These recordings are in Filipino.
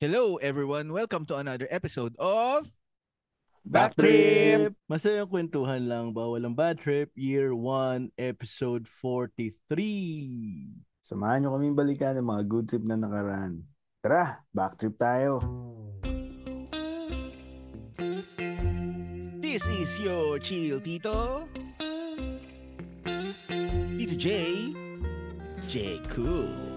Hello everyone, welcome to another episode of Back Trip! Masayang kwentuhan lang, bawal ang bad trip, year 1, episode 43. Samahan nyo kaming balikan ng mga good trip na nakaraan. Tara, back trip tayo. This is your chill Tito. Tito J. J. Cool.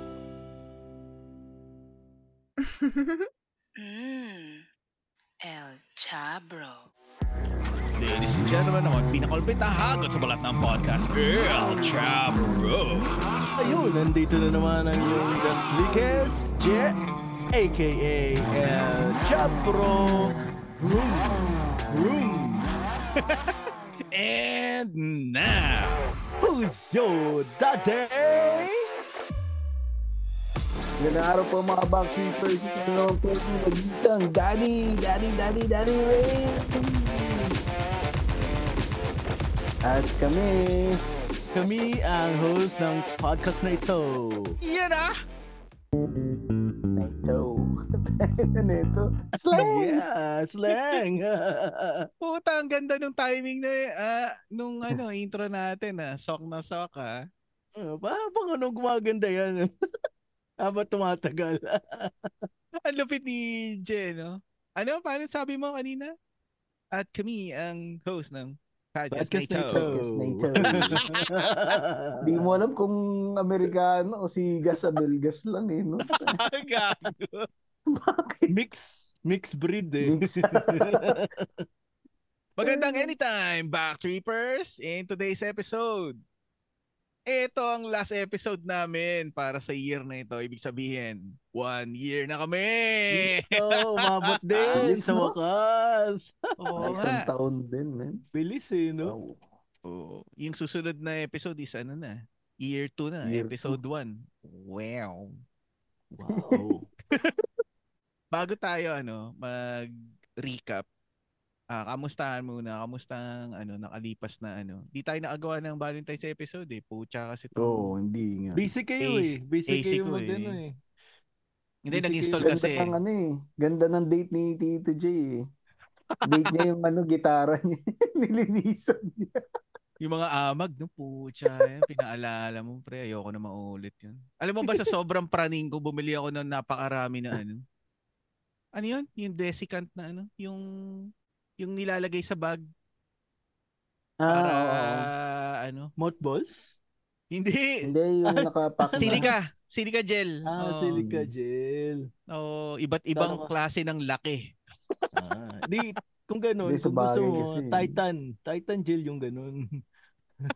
mm. El Chabro. Ladies and gentlemen, ako ang pinakalupit na hagot sa balat ng podcast, El Chabro. Ayun, nandito na naman ang iyong The Slickest Jet, aka El Chapro. Room, room. And now, Who's your daddy? Magandang araw po mga back trippers. Ito naman po yung magitang Daddy, Daddy, Daddy, Daddy Ray. At kami, Kami ang host ng podcast na ito. yan ah! na ito. ano ito? Slang! Yeah, slang. Puta, ang ganda nung timing na eh. Ah, nung ano, intro natin ah. Sok na sok ah. Uh, pa, bang anong gumaganda yan? Habang tumatagal. Ang lupit ni Jen, no? Ano, paano sabi mo kanina? At kami ang host ng Podcast, Podcast na ito. Podcast na ito. Di mo alam kung Amerikano o si Gas Abelgas lang eh. No? Gago. Bakit? mix, mix breed eh. Mix. Magandang anytime, back trippers. In today's episode, ito ang last episode namin para sa year na ito. Ibig sabihin, one year na kami! Ito, umabot din Bilis, sa no? wakas. Oo Ay, isang taon din, man. Bilis eh, no? Wow. Oo. Yung susunod na episode is ano na? Year 2 na, Year episode 1. Wow. Wow. bago tayo ano mag-recap ah kamustahan muna kamusta ang ano nakalipas na ano di tayo nakagawa ng Valentine's episode eh pucha kasi to Oo, hindi nga. Busy kayo eh. Busy kayo ko eh. ano eh. hindi Busy nag-install kayo. kasi Ganda ng ano eh. Ganda ng date ni Tito J eh. Date niya yung ano, gitara niya. Nilinisan niya. yung mga amag no pucha yan pinaalala mo pre ayoko na maulit yun alam mo ba sa sobrang praning ko bumili ako ng napakarami na ano ano yun yung desiccant na ano yung yung nilalagay sa bag para Ah, oo. ano Mothballs? hindi Hindi, yung nakapack na. Silica. Silica gel. Ah, Oo. silica gel. Oo, iba't ibang Tama klase ng laki. Ah, di, kung ganun, Hindi, sa kung gusto mo, kasi. Titan. Titan gel yung ganun.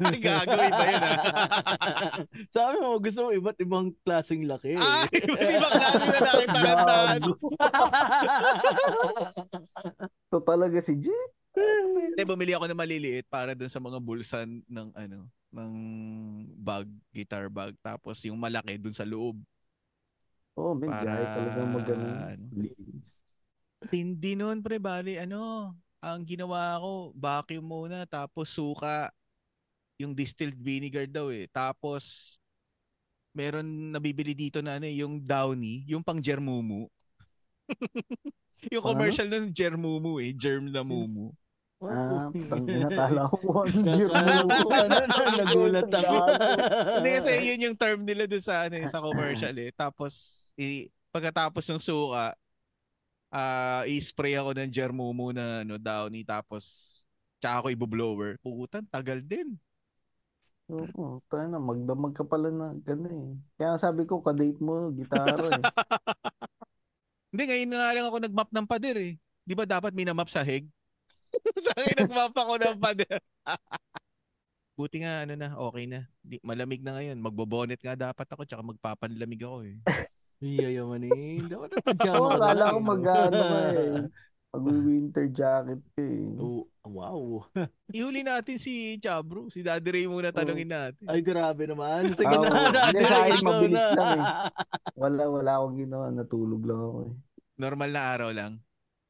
Ay, gago, iba yun ah. Sabi mo, gusto mo iba't ibang klaseng laki. ah, iba't ibang klase na laki tarantado. Gago. Ito talaga si J. Hindi, bumili ako ng maliliit para dun sa mga bulsa ng ano, ng bag, guitar bag. Tapos yung malaki dun sa loob. Oh, may Para, gaya talaga magano. ano? Hindi nun, pre, bali, ano, ang ginawa ko, vacuum muna, tapos suka, yung distilled vinegar daw eh. Tapos, meron nabibili dito na ano eh, yung Downy, yung pang Germumu. yung Pang ano? commercial ng Germumu eh, germ na mumu. Ah, tangina kala ko ano, na- nagulat ako. Hindi kasi yun yung term nila doon sa ano eh, sa commercial eh. Tapos i, pagkatapos ng suka, ah i-spray ako ng Germumu na ano Downy tapos tsaka ako i-blower. Putan, tagal din. Oo, tayo na, magdamag ka pala na gano'n eh. Kaya sabi ko, kadate mo, gitara eh. Hindi, ngayon nga lang ako nag-map ng pader eh. Di ba dapat minamap sa heg? Dahil nag-map ako ng pader. Buti nga, ano na, okay na. Di, malamig na ngayon. Magbobonet nga dapat ako, tsaka magpapanlamig ako eh. Iyayaman eh. Dapat na pajama Oo, ka akala lang, ko no? mag-ano eh. Mag-winter jacket eh. Oh, wow. Ihuli natin si Chabro. Si Daddy Ray muna tanungin natin. Ay, grabe naman. Sige Ah, na. oo. Daddy, Hindi, sa akin, mabilis na. lang Wala, wala akong ginawa. Natulog lang ako eh. Normal na araw lang.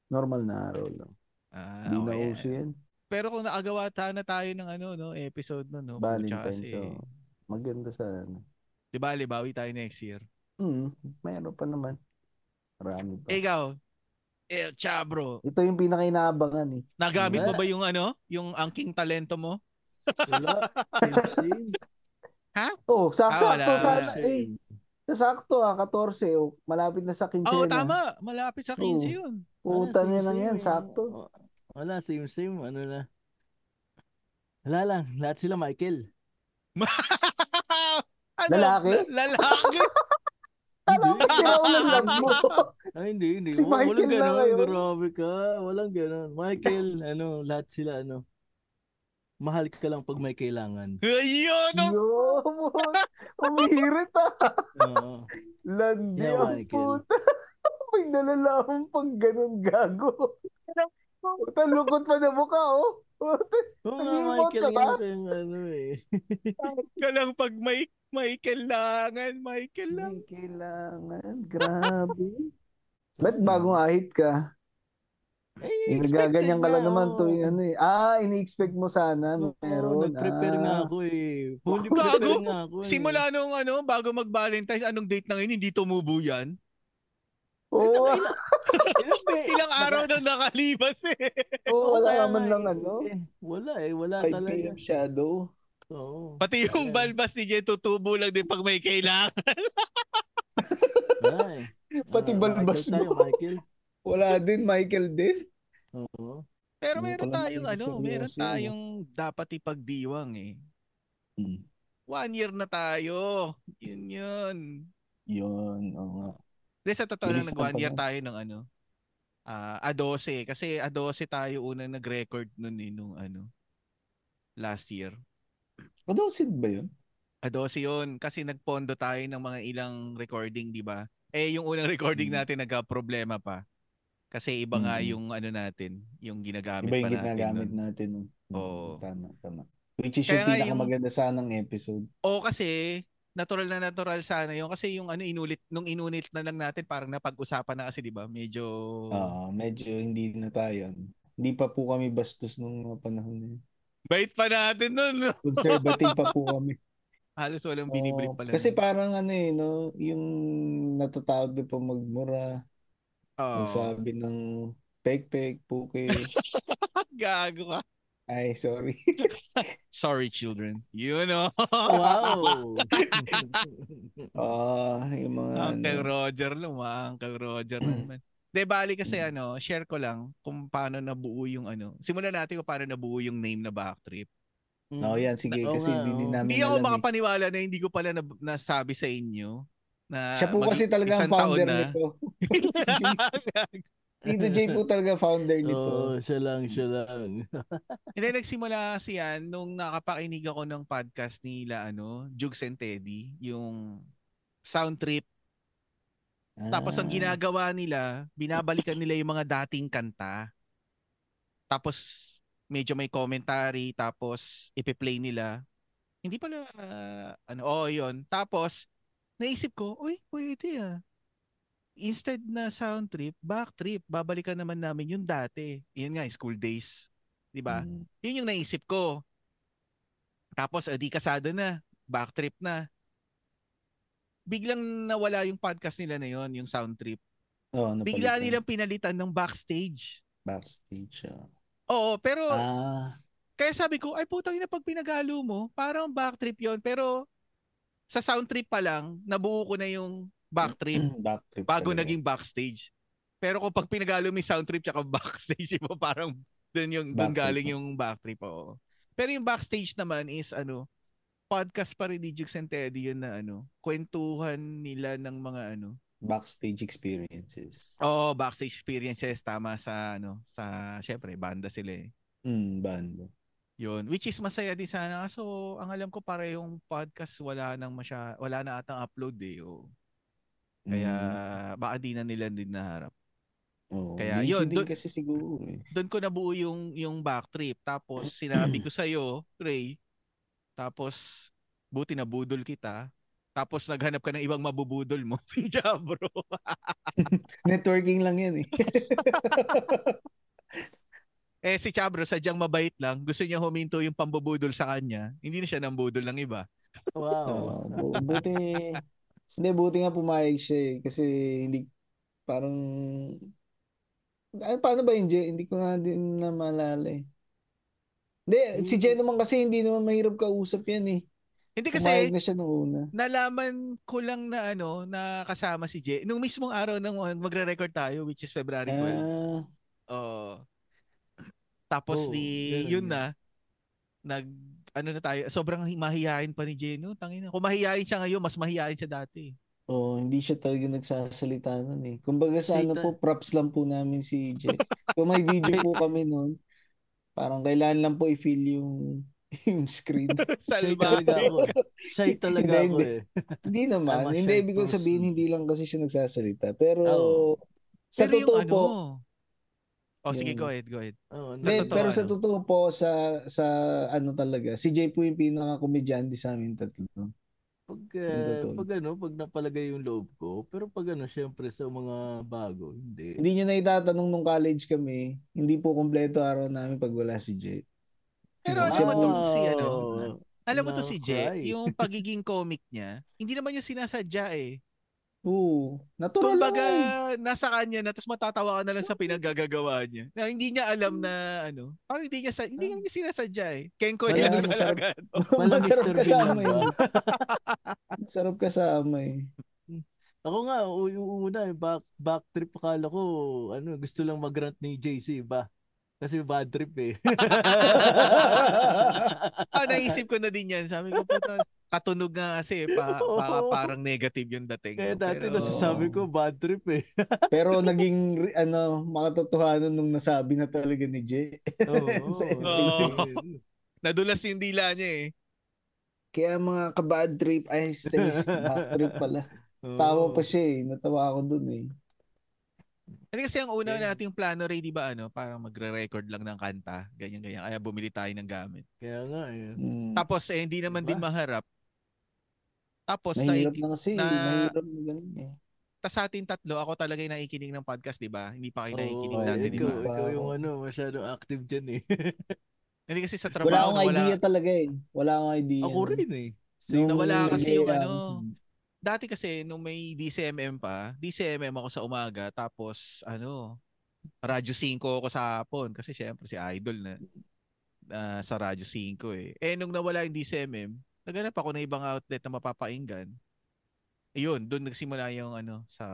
Normal na araw lang. Ah, Hindi na okay. uso yan. Pero kung nakagawa ta na tayo ng ano, no, episode no, no. Valentine's. kasi. So, maganda sana. Di ba, bawi tayo next year. Hmm, mayroon pa naman. Marami pa. Ikaw, El Chabro, Ito yung pinaka-inaabangan eh. nagamit mo ba yung ano, yung angking talento mo? Wala. Same. Oh, sakto Ah, wala. sana eh. Sakto ah, 14. Oh, malapit na sa 15 Oo, na. tama. Malapit sa 15 Oo. yun. Puta same, lang yan, sakto. Wala, same, same. Ano na. Wala lang. Lahat sila Michael. ano? Lalaki? La- lalaki? Alam mo, sila ulang lag mo. Ay, hindi, hindi. Si Michael Walang na ganon. ngayon. Grabe ka. Walang ganon. Michael, ano, lahat sila, ano. Mahal ka lang pag may kailangan. Ayun! oh. Yo, umihirit ah. Oo. Landi Yeah, ang puta. May nalalaman pang ganun gago. Puta, lukot pa na mukha, oh. Puta, nga, mo Michael ka ba? nga kayong ano eh. ka lang pag may, may kailangan, Michael lang. May kailangan. Grabe. Ba't bagong ahit ka? Eh, Yung expected nagaganyan ka lang na, naman oo. to yung ano eh. Ah, ini-expect mo sana. Meron. nag-prepare nga ah. ako eh. Fully prepare nga ako eh. Simula nung ano, bago mag-Valentine's, anong date na ngayon, hindi tumubo yan? Oo, Ilang araw na nakalipas eh. oo, wala Kaya naman lang eh. ano. Eh, Wala eh, wala 5 talaga. p.m. shadow. Oo. Pati yung balbas ni Jen tutubo lang din pag may kailangan. Ay. Pati Ah, balbas Michael tayo, mo. Michael. Wala din, Michael din. Oo. Pero meron tayong ano, meron tayong dapat ipagdiwang eh. Hmm. One year na tayo. Yun yun. Yun, oo nga. Hindi, sa totoo lang, Bilis nag ng one year tayo ng ano, ah A12. Kasi A12 tayo unang nag-record nun eh, nung ano, last year. Adosid ba yun? A12 yun. Kasi nagpondo tayo ng mga ilang recording, di ba? Eh, yung unang recording Mm. natin nagka-problema pa. Kasi iba nga Mm. yung ano natin, yung ginagamit Iba yung pa natin. ginagamit nun. natin. Oo. Tama, tama. Which is Kaya yung nga yung- pinakamaganda sanang episode. O kasi, natural na natural sana yun. Kasi yung ano, inulit, nung inulit na lang natin, parang napag-usapan na kasi, di ba? Medyo, Oo, medyo hindi na tayo. Hindi pa po kami bastos nung mga panahon na yun. bait pa natin nun. Conservative pa po kami. Halos walang binibrief Oo, pala. kasi parang ano eh, no, yung natatakot na pa magmura, Oo. magsabi ng pek-pek, puke. Gago ka. Ay, sorry. Sorry, children. You know. Wow. Ah, yung mga Uncle ano. Roger lang, mga Uncle Roger naman. De, bali kasi ano, share ko lang kung paano nabuo yung ano. Simulan natin kung paano nabuo yung name na Backtrip. Oo, yan, sige. Oo kasi hindi din namin Hindi ako eh. makapaniwala na hindi ko pala nab- nasabi sa inyo. Na Siya po mag- kasi talaga ang founder na. nito. Tito J po talaga founder nito. Oo, siya lang, siya lang. Hindi, nagsimula kasi yan nung nakapakinig ako ng podcast nila, ano, Jugs and Teddy, yung Sound Trip. Tapos ang Ah, ginagawa nila, binabalikan nila yung mga dating kanta. Tapos medyo may commentary, tapos ipe-play nila. Hindi pala, ah, ano, oh, yun. Tapos, naisip ko, uy, pwede ah. Instead na sound trip, back trip, babalikan naman namin yung dati. Yun nga, school days. Di ba? mm. Yun yung naisip ko. Tapos, adi kasado na. Back trip na. Biglang nawala yung podcast nila na yon yung sound trip. Bigla napalitan. nilang pinalitan ng backstage. backstage. ah. Oo, pero Ah, kaya sabi ko, ay putang ina pag pinagalo mo, parang back trip yon Pero sa sound trip pa lang, nabuo ko na yung back trip back trip bago talaga. naging backstage. Pero kung pag pinagalo mo yung sound trip tsaka backstage, iba parang doon yung trip, galing oh. yung back trip. Oo. Pero yung backstage naman is ano, podcast pa rin ni Jukes and Teddy yun na ano, kwentuhan nila ng mga ano, backstage experiences. oh, backstage experiences tama sa ano, sa syempre banda sila eh. Mm, bando. Yun, which is masaya din sana. So, ang alam ko para yung podcast wala nang masya, wala na atang upload eh. Oh. Kaya baka di na nila din naharap. Oh, kaya yun, din dun- kasi siguro eh. Doon ko nabuo yung yung back trip. Tapos sinabi ko sa iyo, Ray, tapos buti na budol kita. Tapos naghanap ka ng ibang mabubudol mo. yeah, bro. Networking lang yan eh. Eh si Chabro sadyang mabait lang. Gusto niya huminto yung pambubudol sa kanya. Hindi na siya nang budol ng iba. Wow. Bu- buti, hindi, buti nga pumayag siya eh. Kasi hindi, Parang, ay, paano ba yun, Jay? Hindi ko nga din na maalala eh. Hindi, si Jay naman kasi hindi naman mahirap kausap yan eh. Hindi Pumayag kasi, na siya nung una. nalaman ko lang na ano, na kasama si Jay. Nung mismong araw nang magre-record tayo, which is February 12. Ah, Oo. Tapos Oo, di, ganun yun. na, nag, ano na tayo, sobrang hi- mahihain pa ni Jay, no? Tangina. Kung mahihain siya ngayon, mas mahihain siya dati. oh, hindi siya talaga nagsasalita nun eh. Kumbaga sa ano po, props lang po namin si Jay. Kung may video po kami nun, parang kailangan lang po i-feel yung yung screen. Eh. Shy talaga Hindi, ako hindi. eh. Hindi naman. Hindi, ibig ko sabihin, hindi lang kasi siya nagsasalita. Pero, Oo. sa Pero yung totoo ano, po, Oh, sige, Yung- go ahead, go ahead. Oo, Sa Hindi, totoo, pero sa ano? totoo po, sa, sa ano talaga, si Jay po yung pinaka-komedyante sa amin tatlo. Pag, totoo. pag ano, pag napalagay yung loob ko, pero pag ano, syempre sa mga bago, hindi. Hindi nyo na itatanong nung college kami, hindi po kompleto araw namin pag wala si Jay. Pero Wow. alam mo to si ano, Ah, alam mo to si. Jay, yung pagiging comic niya, hindi naman niya sinasadya eh. Oo. Natural Kumbaga, lang eh. nasa kanya na, tapos matatawa ka na lang sa pinagagagawa niya. Na hindi niya alam na ano, parang hindi niya, sa, hindi niya sinasadya eh. Kenko niya masarap. talaga. Masarap kasama yun. ba? Masarap kasama eh. Ako nga, yung una, yung back, back trip akala ko, ano, gusto lang mag-rant ni JC, ba? Kasi bad trip eh. ah, naisip ko na din yan. Sabi ko, puta, katunog nga kasi, pa, pa- parang negative yung dating. Kaya dati Pero, nasasabi ko, bad trip eh. Pero naging ano, makatotohanan nung nasabi na talaga ni Jay. Oo. Oo. nadulas yung dila niya eh. Kaya mga ka-bad trip, ay stay, back trip pala. Tawa pa siya eh. Natawa ako dun eh. Kasi kasi ang una Yeah. nating plano, Ray, di ba, ano, parang magre-record lang ng kanta, ganyan-ganyan. Kaya bumili tayo ng gamit. Kaya nga eh. Mm. Tapos, eh, hindi naman Diba? din maharap. Tapos, Mahirap naik- na kasi. na- mahirap na ganun eh. tas sa ating tatlo, ako talaga yung nakikinig ng podcast, di ba? Hindi pa kayo nakikinig Oo, dati, di ba? ikaw yung ano, masyadong active dyan eh. Hindi kasi sa Wala trabaho, akong nawala, idea talaga eh. Wala akong idea. Ako rin eh. Nung Nawala kasi yung ano, mm, dati kasi nung may DCMM pa, DCMM ako sa umaga, tapos ano, Radyo 5 ako sa hapon kasi syempre si Idol na ah, sa Radyo 5 eh. Eh nung nawala yung DCMM, naghanap ako ng ibang outlet na mapapainggan. Ayun, doon nagsimula yung ano sa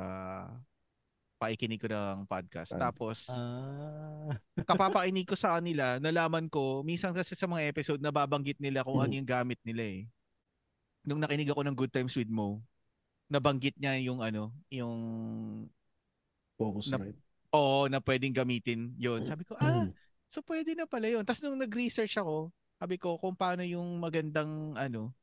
paikinig ko ng podcast. Tapos Ah. kapapakinig ko sa kanila, nalaman ko, minsan kasi sa mga episode nababanggit nila kung Mhm. ano yung gamit nila eh. Nung nakinig ako ng Good Times with Mo, nabanggit niya yung ano, yung Focus Na- right. oo na pwedeng gamitin yon Sabi ko, ah, Mm. so pwede na pala yun. Tapos nung nag-research ako, sabi ko kung paano yung magandang ano,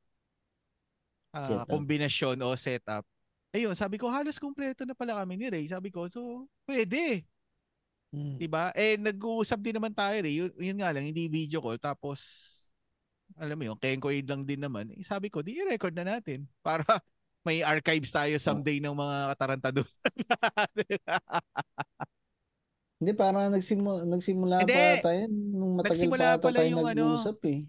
Setup. kombinasyon o setup. Ayun, sabi ko halos kumpleto na pala kami ni Ray. Sabi ko, so pwede. Mm. 'Di ba? Eh nag-uusap din naman tayo, Ray. Yun, yun nga lang, hindi video call tapos alam mo yun, Kenkoid lang din naman. Eh, sabi ko, di i-record na natin para may archives tayo someday ng mga katarantado. Hindi, parang nagsimula, nagsimula Hindi. pa tayo. Nung matagal Nagsimula pa pala tayo yung ano, nag-uusap eh.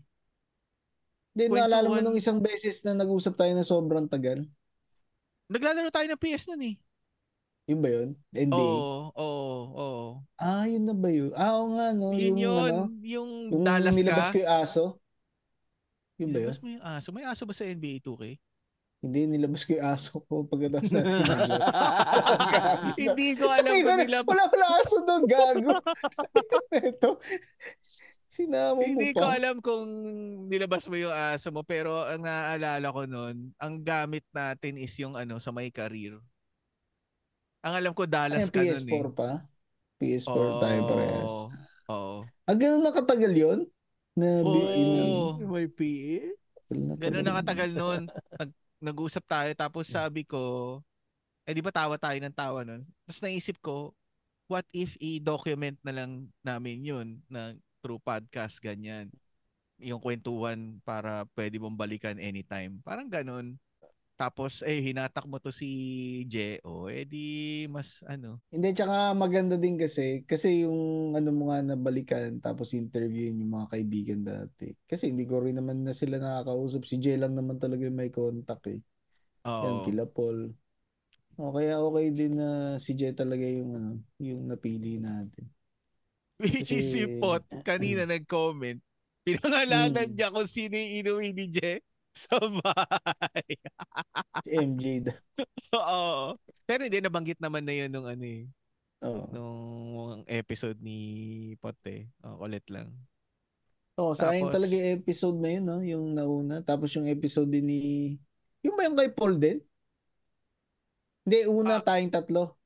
Hindi, naalala mo nung isang beses na nag-usap tayo na sobrang tagal? Naglalaro tayo ng PS nun eh. Yun ba yun? NBA? Oo, oo, oo. Ah, yun na ba yun? Ah, oo nga, no? Yun yung, yun, ano, yung, yung Dallas nilabas ka. ko yung aso. Yun ba yun? Nilabas mo yung aso. May aso ba sa NBA 2K? Hindi, nilabas ko yung aso ko pagkatapos natin. Hindi ko alam kung nilabas. Wala wala aso doon, gago. Ito. Sinama mo Hindi pa. ko alam kung nilabas mo yung aso mo pero ang naaalala ko noon, ang gamit natin is yung ano sa may career. Ang alam ko Dallas Ay, ka PS4 nun eh. pa? PS4 tayo parehas. Oo. Oo. Ah, ganun nakatagal yun? Na, Oo. in- May PE? Ganun nakatagal noon. Nag, nag-usap tayo tapos sabi ko, eh di ba tawa tayo ng tawa noon. Tapos naisip ko, what if i-document na lang namin yun na through podcast ganyan. Yung kwentuhan para pwede mong balikan anytime. Parang ganun. Tapos eh hinatak mo to si Je, oh, eh di mas ano. Hindi, tsaka maganda din kasi, kasi yung ano mo nga nabalikan, tapos interviewin yung mga kaibigan dati. Kasi hindi ko rin naman na sila nakakausap. Si Jay lang naman talaga yung may contact eh. Yan, Oo. kila Paul. O kaya okay din na si Jet talaga yung ano, yung napili natin. Which is si Kasi- Pot, kanina nag-comment. Pinangalanan Hmm. niya kung sino yung inuwi ni Je sa bahay. Si MJ daw. Oo. Pero hindi, nabanggit naman na yun nung ano eh. Oo. Nung episode ni Pot eh. Oh, kulit lang. Oh, sa akin talaga yung episode na yun, no? yung nauna. Tapos yung episode din ni... Yung ba yung kay Paul din? Hindi, una Ah. tayong tatlo.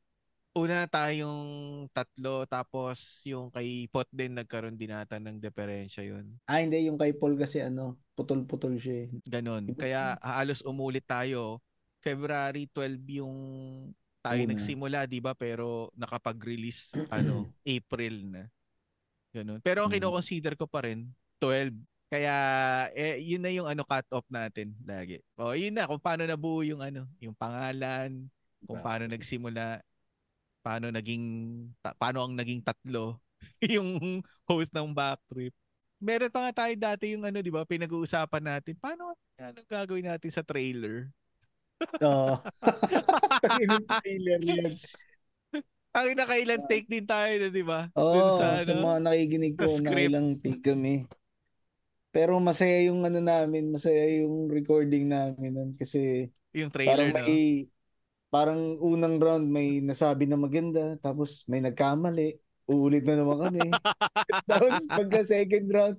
Una tayong tatlo, tapos yung kay Pot din nagkaroon din ata ng diferensya yun. Ah, hindi. Yung kay Paul kasi ano, putol-putol siya eh. Ganon. Kaya halos umulit tayo. February 12 yung tayo Una. nagsimula, di ba? Pero nakapag-release, ano, April na. Ganon. Pero ang Mm. kino-consider ko pa rin, 12. Kaya, eh, yun na yung ano, cut-off natin lagi. O, yun na, kung paano nabuo yung ano, yung pangalan, kung paano nagsimula, paano naging, ta- paano ang naging tatlo, yung host ng Backtrip. Meron pa nga tayo dati yung ano, di ba, pinag-uusapan natin, paano, ano gagawin natin sa trailer? Oo. Yung trailer yan. Ang nakailan take din tayo, di ba? Oo, Dun sa, sa, ano, mga nakikinig ko, sa nakailang take kami. Pero masaya yung ano namin, masaya yung recording namin nun kasi yung parang trailer, no? Parang unang round may nasabi na maganda, tapos may nagkamali, uulit na naman kami. tapos pagka second round,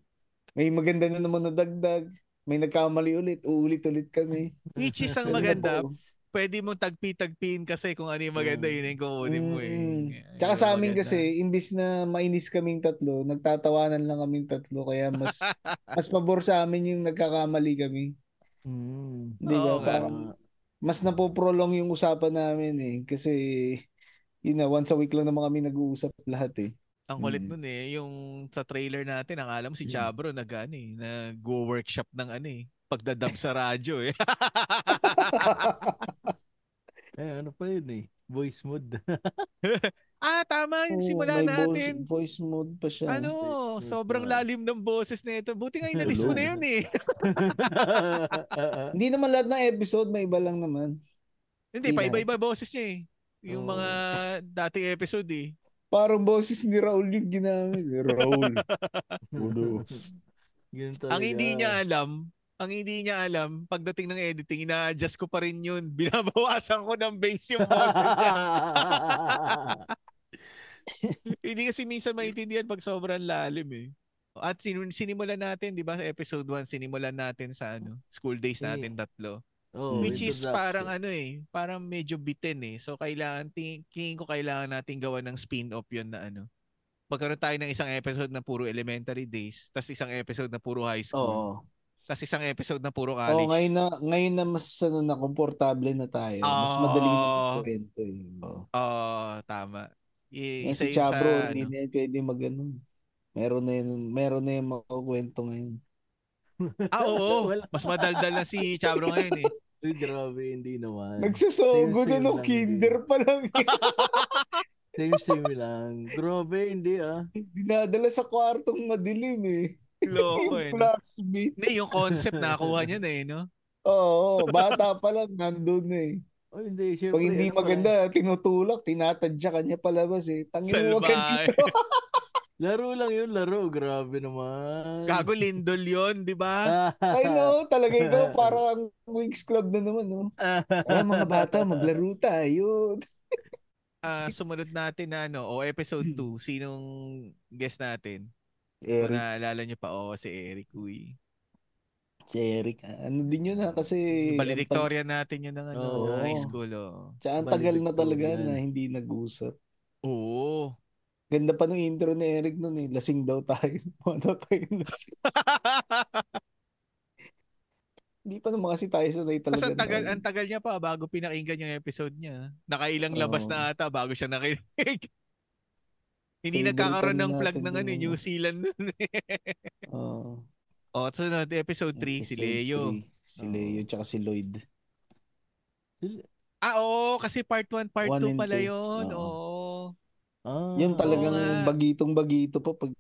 may maganda na naman na dagdag, may nagkamali ulit, uulit ulit kami. Which is ang maganda, pwede mong tagpi-tagpiin kasi kung ano yung maganda, Mm. yun yung kukunin mo eh. Mm. Tsaka yung sa amin maganda. kasi, imbis na mainis kaming tatlo, nagtatawanan lang kaming tatlo, kaya mas mas pabor sa amin yung nagkakamali kami. Mm. Di ba? Nga. Parang mas napoprolong yung usapan namin eh. Kasi, yun na, once a week lang naman kami nag-uusap lahat eh. Ang kulit Mm. nun eh, yung sa trailer natin, ang alam si Mm. Chabro nag ano eh, nag-workshop ng ano eh, pagdadub sa radyo eh. Eh, ano pa yun eh? Voice mode. ah, tama yung Oo, simula may natin. Voice, voice mode pa siya. Ano, sobrang lalim ng boses na ito. Buti nga inalis mo na yun eh. Hindi naman lahat ng episode, may iba lang naman. Hindi, Hindi pa iba-iba boses niya eh. Yung Oo. mga dating episode eh. Parang boses ni Raul yung ginamit. eh. Raul. Ang hindi niya alam, ang hindi niya alam, pagdating ng editing, ina-adjust ko pa rin yun. Binabawasan ko ng bass yung boses niya. Hindi kasi minsan maintindihan pag sobrang lalim eh. At sin- sinimulan natin, di ba, sa episode 1, sinimulan natin sa ano, school days natin tatlo. oh, Which is parang ano eh, parang medyo bitin eh. So kailangan, ting- tingin ko kailangan natin gawa ng spin-off yun na ano. Magkaroon tayo ng isang episode na puro elementary days, tas isang episode na puro high school, Oo. tas isang episode na puro Oo, college. ngayon na, ngayon na mas ano, na komportable na tayo. Mas Oo. madali na kwento eh. Oo. Oo, tama. Yan isa si Chabro, sa, hindi ano, na yan pwede mag ano. Meron na yun, meron na yung makukwento ngayon. Ah, oo. Mas madaldal na si Chabro ngayon eh. Uy, grabe, hindi naman. Nagsasogo na lang kinder pa lang. Same, same lang. Grabe, hindi ah. Dinadala sa kwartong madilim eh. Loko eh. Yung No? classmate. Hindi, yung concept nakuha niya na eh, no? Oo, bata pa lang, nandun na eh. Oh, hindi, syempre. Pag hindi ano maganda, tinutulak, tinatadya kanya palabas eh. Tangin mo, wag dito. Laro lang yun, laro. Grabe naman. Gago Lindol yun, di ba? Ay no, talaga ikaw parang Wings Club na naman, no? Ay, mga bata, maglaro tayo. Ah, sumunod natin na ano, o episode 2, sinong guest natin? Kung Eric, naalala niyo pa, o si Eric Uy. Si Eric. ah, Ano din yun ha, kasi... Valedictorian natin yun ng ano, na high school. Oh. Tsaka ang tagal na talaga na hindi nag-usap. Oo. Ganda pa nung intro ni Eric nun eh. Lasing daw tayo. Ano tayo lasing. Hindi pa naman kasi tayo sanay talaga. Kasi ang tagal, ano. ang tagal niya pa bago pinakinggan yung episode niya. Nakailang labas Oo. na ata bago siya nakinig. Hindi Favorite nagkakaroon ng plug ng ano, yung- New Zealand. nun eh. Oo. O, at sunod, episode 3, si Leo. three. Si Leo, tsaka si Lloyd. Ah, oo, kasi part 1, part One 2 and pala two. yun. Oo. Oo. Ah, Yan talagang Oo bagitong-bagito pa pag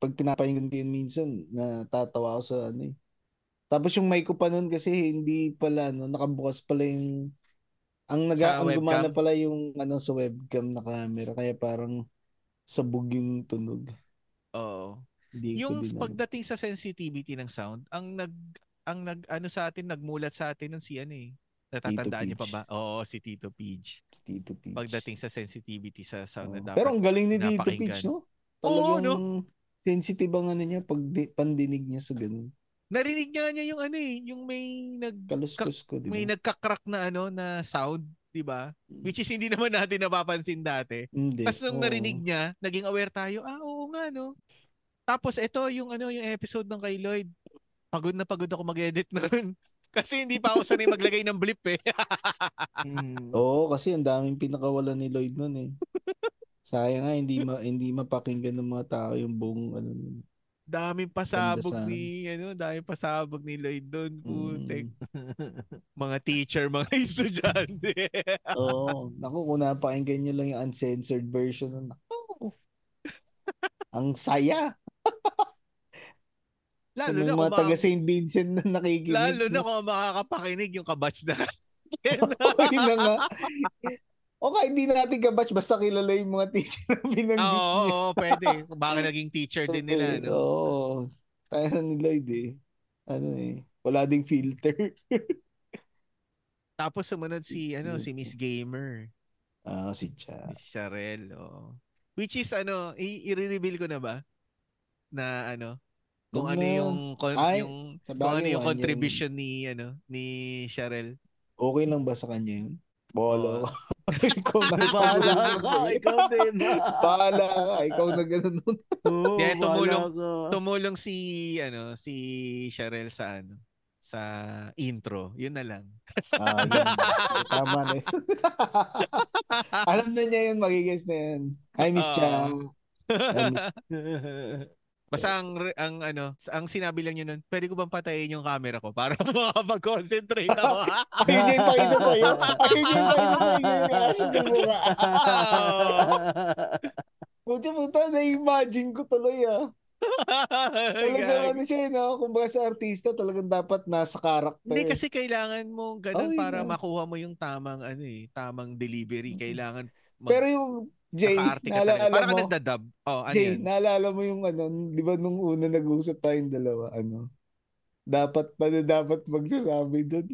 pag pinapakinggan ko yun minsan, natatawa ako sa ano eh. Tapos yung mic ko pa nun kasi hindi pala, no, nakabukas pala yung Ang nag Sa ang gumana webcam? pala yung ano sa webcam na camera kaya parang sabog yung tunog. Oo. Hindi ko Yung pagdating sa sensitivity ng sound, ang nag ang nag ano sa atin nagmulat sa atin nun si ano eh. Natatandaan niyo pa ba? Oo, si Tito Peach. Tito Peach. Pagdating sa sensitivity sa sound na Oo. dapat. Pero ang galing ni Tito. Peach, no? Oo, Talagang sensitive ang ano niya pag di, pandinig niya sa ganun. Narinig nga niya yung ano eh, yung may nag Kaluskos ko, di may nagka-crack na ano na sound, 'di ba? Mm. Which is hindi naman natin napapansin dati. Hindi. Tapos nung Oo. narinig niya, naging aware tayo, ah, oo nga, no? Tapos ito, yung ano, yung episode ng kay Lloyd. Pagod na pagod ako mag-edit noon. Kasi hindi pa ako sanay maglagay ng blip eh. Mm. Oo, kasi ang daming pinakawalan ni Lloyd nun eh. Sayang nga hindi ma, hindi mapakinggan ng mga tao yung buong ano daming pasabog ni, ano, daming pasabog ni Lloyd doon. Putek. Mm. Mga teacher, mga estudyante. Oo. Naku, kung napakinggan nyo lang yung uncensored version nun. Naku. Ang saya. lalo na kung mga taga St. Vincent na nakikinig. lalo na kung makakapakinig yung kabatch na. Yun na nga. O kahit hindi natin kabatch, basta kilala yung mga teacher na binanggit Oo, oo, niya. oo, pwede. Baka naging teacher din nila. No? Oo. Tayo na ni Lloyd eh. Ano eh. Wala ding filter. Tapos sumunod si ano si Miss Gamer, Ah, si Cha. si Sharel. oo. Which is ano, i-reveal ko na ba na ano kung ano yung kon- Ay, yung Sa kung ano yung contribution ni ano ni Sharel. Okay lang ba sa kanya yun? Bolo. Oo. ikaw na Ay, bahala ka, ikaw din. Bahala ka. Ikaw na ganun nun. Oo, Kaya tumulong-. Tumulong si ano si Sharel sa ano sa intro. Yun na lang. Ah, yun. Tama na yun. Alam na niya yun. Magigis na yun. Hi, Miss Oo. Cha. Basta ang, ang ano, ang sinabi lang niya nun, pwede ko bang patayin yung camera ko para makapag-concentrate ako? Ayun yung pakita sa'yo. Ayun yung pakita sa'yo. Puta puta, na-imagine ko tuloy ah. Talagang ano siya, no? Kumbaga sa artista, talagang dapat nasa character. Hindi kasi kailangan mo ganun Oh, para nga. makuha mo yung tamang ano eh, tamang delivery. Kailangan mag Pero yung Jay, naalala Parang mo, nagdadub. Oh, ano Jay, yan? naalala mo yung ano, di ba nung una nag-usap tayong dalawa, ano, dapat pa na dapat magsasabi doon.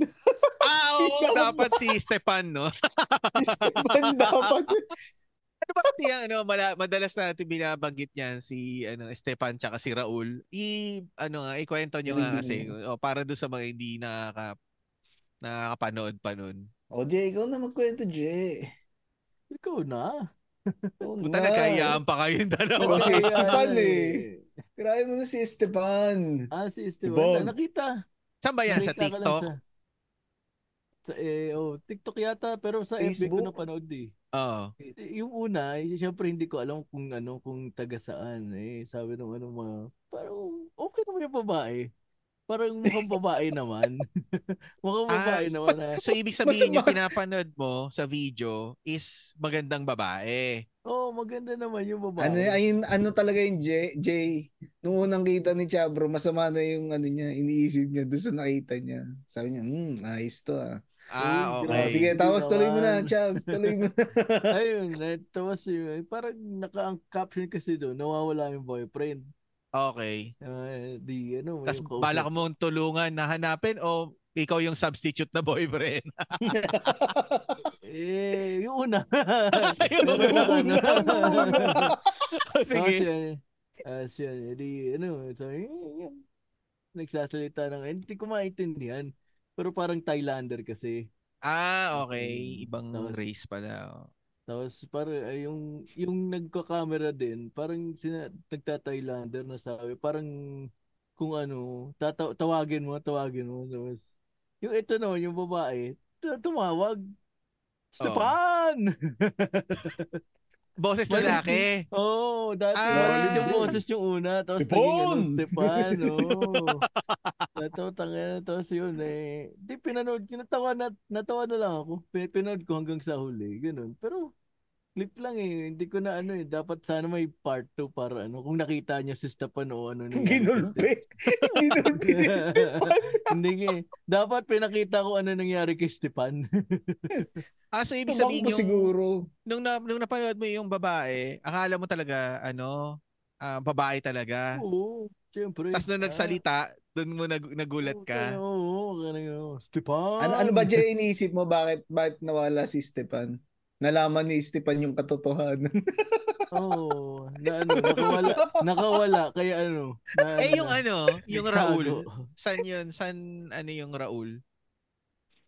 Ah, oo, Dapat- dapat si Stepan, no? Stepan dapat. Ano ba kasi ang ano, madalas natin binabanggit niyan si ano Stepan tsaka si Raul. I ano nga, ikwento niyo nga kasi Hindi. oh, para doon sa mga hindi nakaka nakakapanood pa nun. O Jay, ikaw na magkwento, Jay. Ikaw na. Oo Puta nga. nagkahiyaan pa kayong dalawa. Oo, si Esteban ano eh. Tirahin mo na si Esteban. Ah, si. Esteban. Na, nakita. Saan ba yan? Sa TikTok? Sa, sa, eh, oh, TikTok yata, pero sa FB ko Facebook? napanood eh. Oo. Eh, Yung una, eh, syempre hindi ko alam kung ano, kung taga saan. Eh, sabi ng ano mga, parang okay naman yung babae. Parang mukhang babae naman. mukhang babae Ah, naman. ah. So ibig sabihin yung Masama. pinapanood mo sa video is magandang babae. Oo, oh, maganda naman yung babae. Ano, ayun, ano talaga yung Jay, Jay, nung unang kita ni Chabro, masama na yung ano niya, iniisip niya doon sa nakita niya. Sabi niya, hmm, ayos to ah. Ah, Uy, Oh, okay. sige, tapos tuloy mo na. Chabs, tuloy mo na. Ayun, eh, tapos yun, parang naka ang caption kasi doon, nawawala yung boyfriend. Okay. Uh, di, ano, Tapos balak mo tulungan na hanapin o ikaw yung substitute na boyfriend? Eh, yung una. Yung una. Sige. Sige. Ah, siya, di, ano, so, yun, yun. nagsasalita ng, hindi ko maintindihan. Pero parang Thailander kasi. Ah, okay. Ibang Tapos- race pala. oh. Tapos parang ay, yung yung nagka-camera din, parang sina, nagta-Thailander na sabi, parang kung ano, tata- tawagin mo, tawagin mo. Tapos, yung ito no, yung babae, tu- tumawag. Stepan! Boses lalaki. Oo, oh, dati Ah. ulit yung boses yung una, tapos naging ano, Stepan, oo. Nato, tanga, tapos yun eh. Di pinanood, ko, natawa na, natawa na lang ako. Pin- Pinanood ko hanggang sa huli, ganun. Pero, clip lang eh. Hindi ko na ano eh. Dapat sana may part 2 para ano. Kung nakita niya si Stepan o ano. Ginulpe. Ginulpe si Stepan. Hindi nga eh. Dapat pinakita ko ano nangyari kay Stepan. Ah, so ibig sabihin yung, siguro. nung, na, nung napanood mo yung babae, akala mo talaga, ano, ah, babae talaga. Oo. Siyempre. Tapos nung nagsalita, doon mo nag, nagulat ka. Oo. Oo. Stepan. Ano, ano ba dyan iniisip mo? Bakit, bakit nawala si Stepan? Nalaman ni Stepan yung katotohanan. Oo. Na ano, nakawala. Nakawala. Kaya ano. Na, Eh yung ano, yung Raul. Tago. San yun? San ano yung Raul?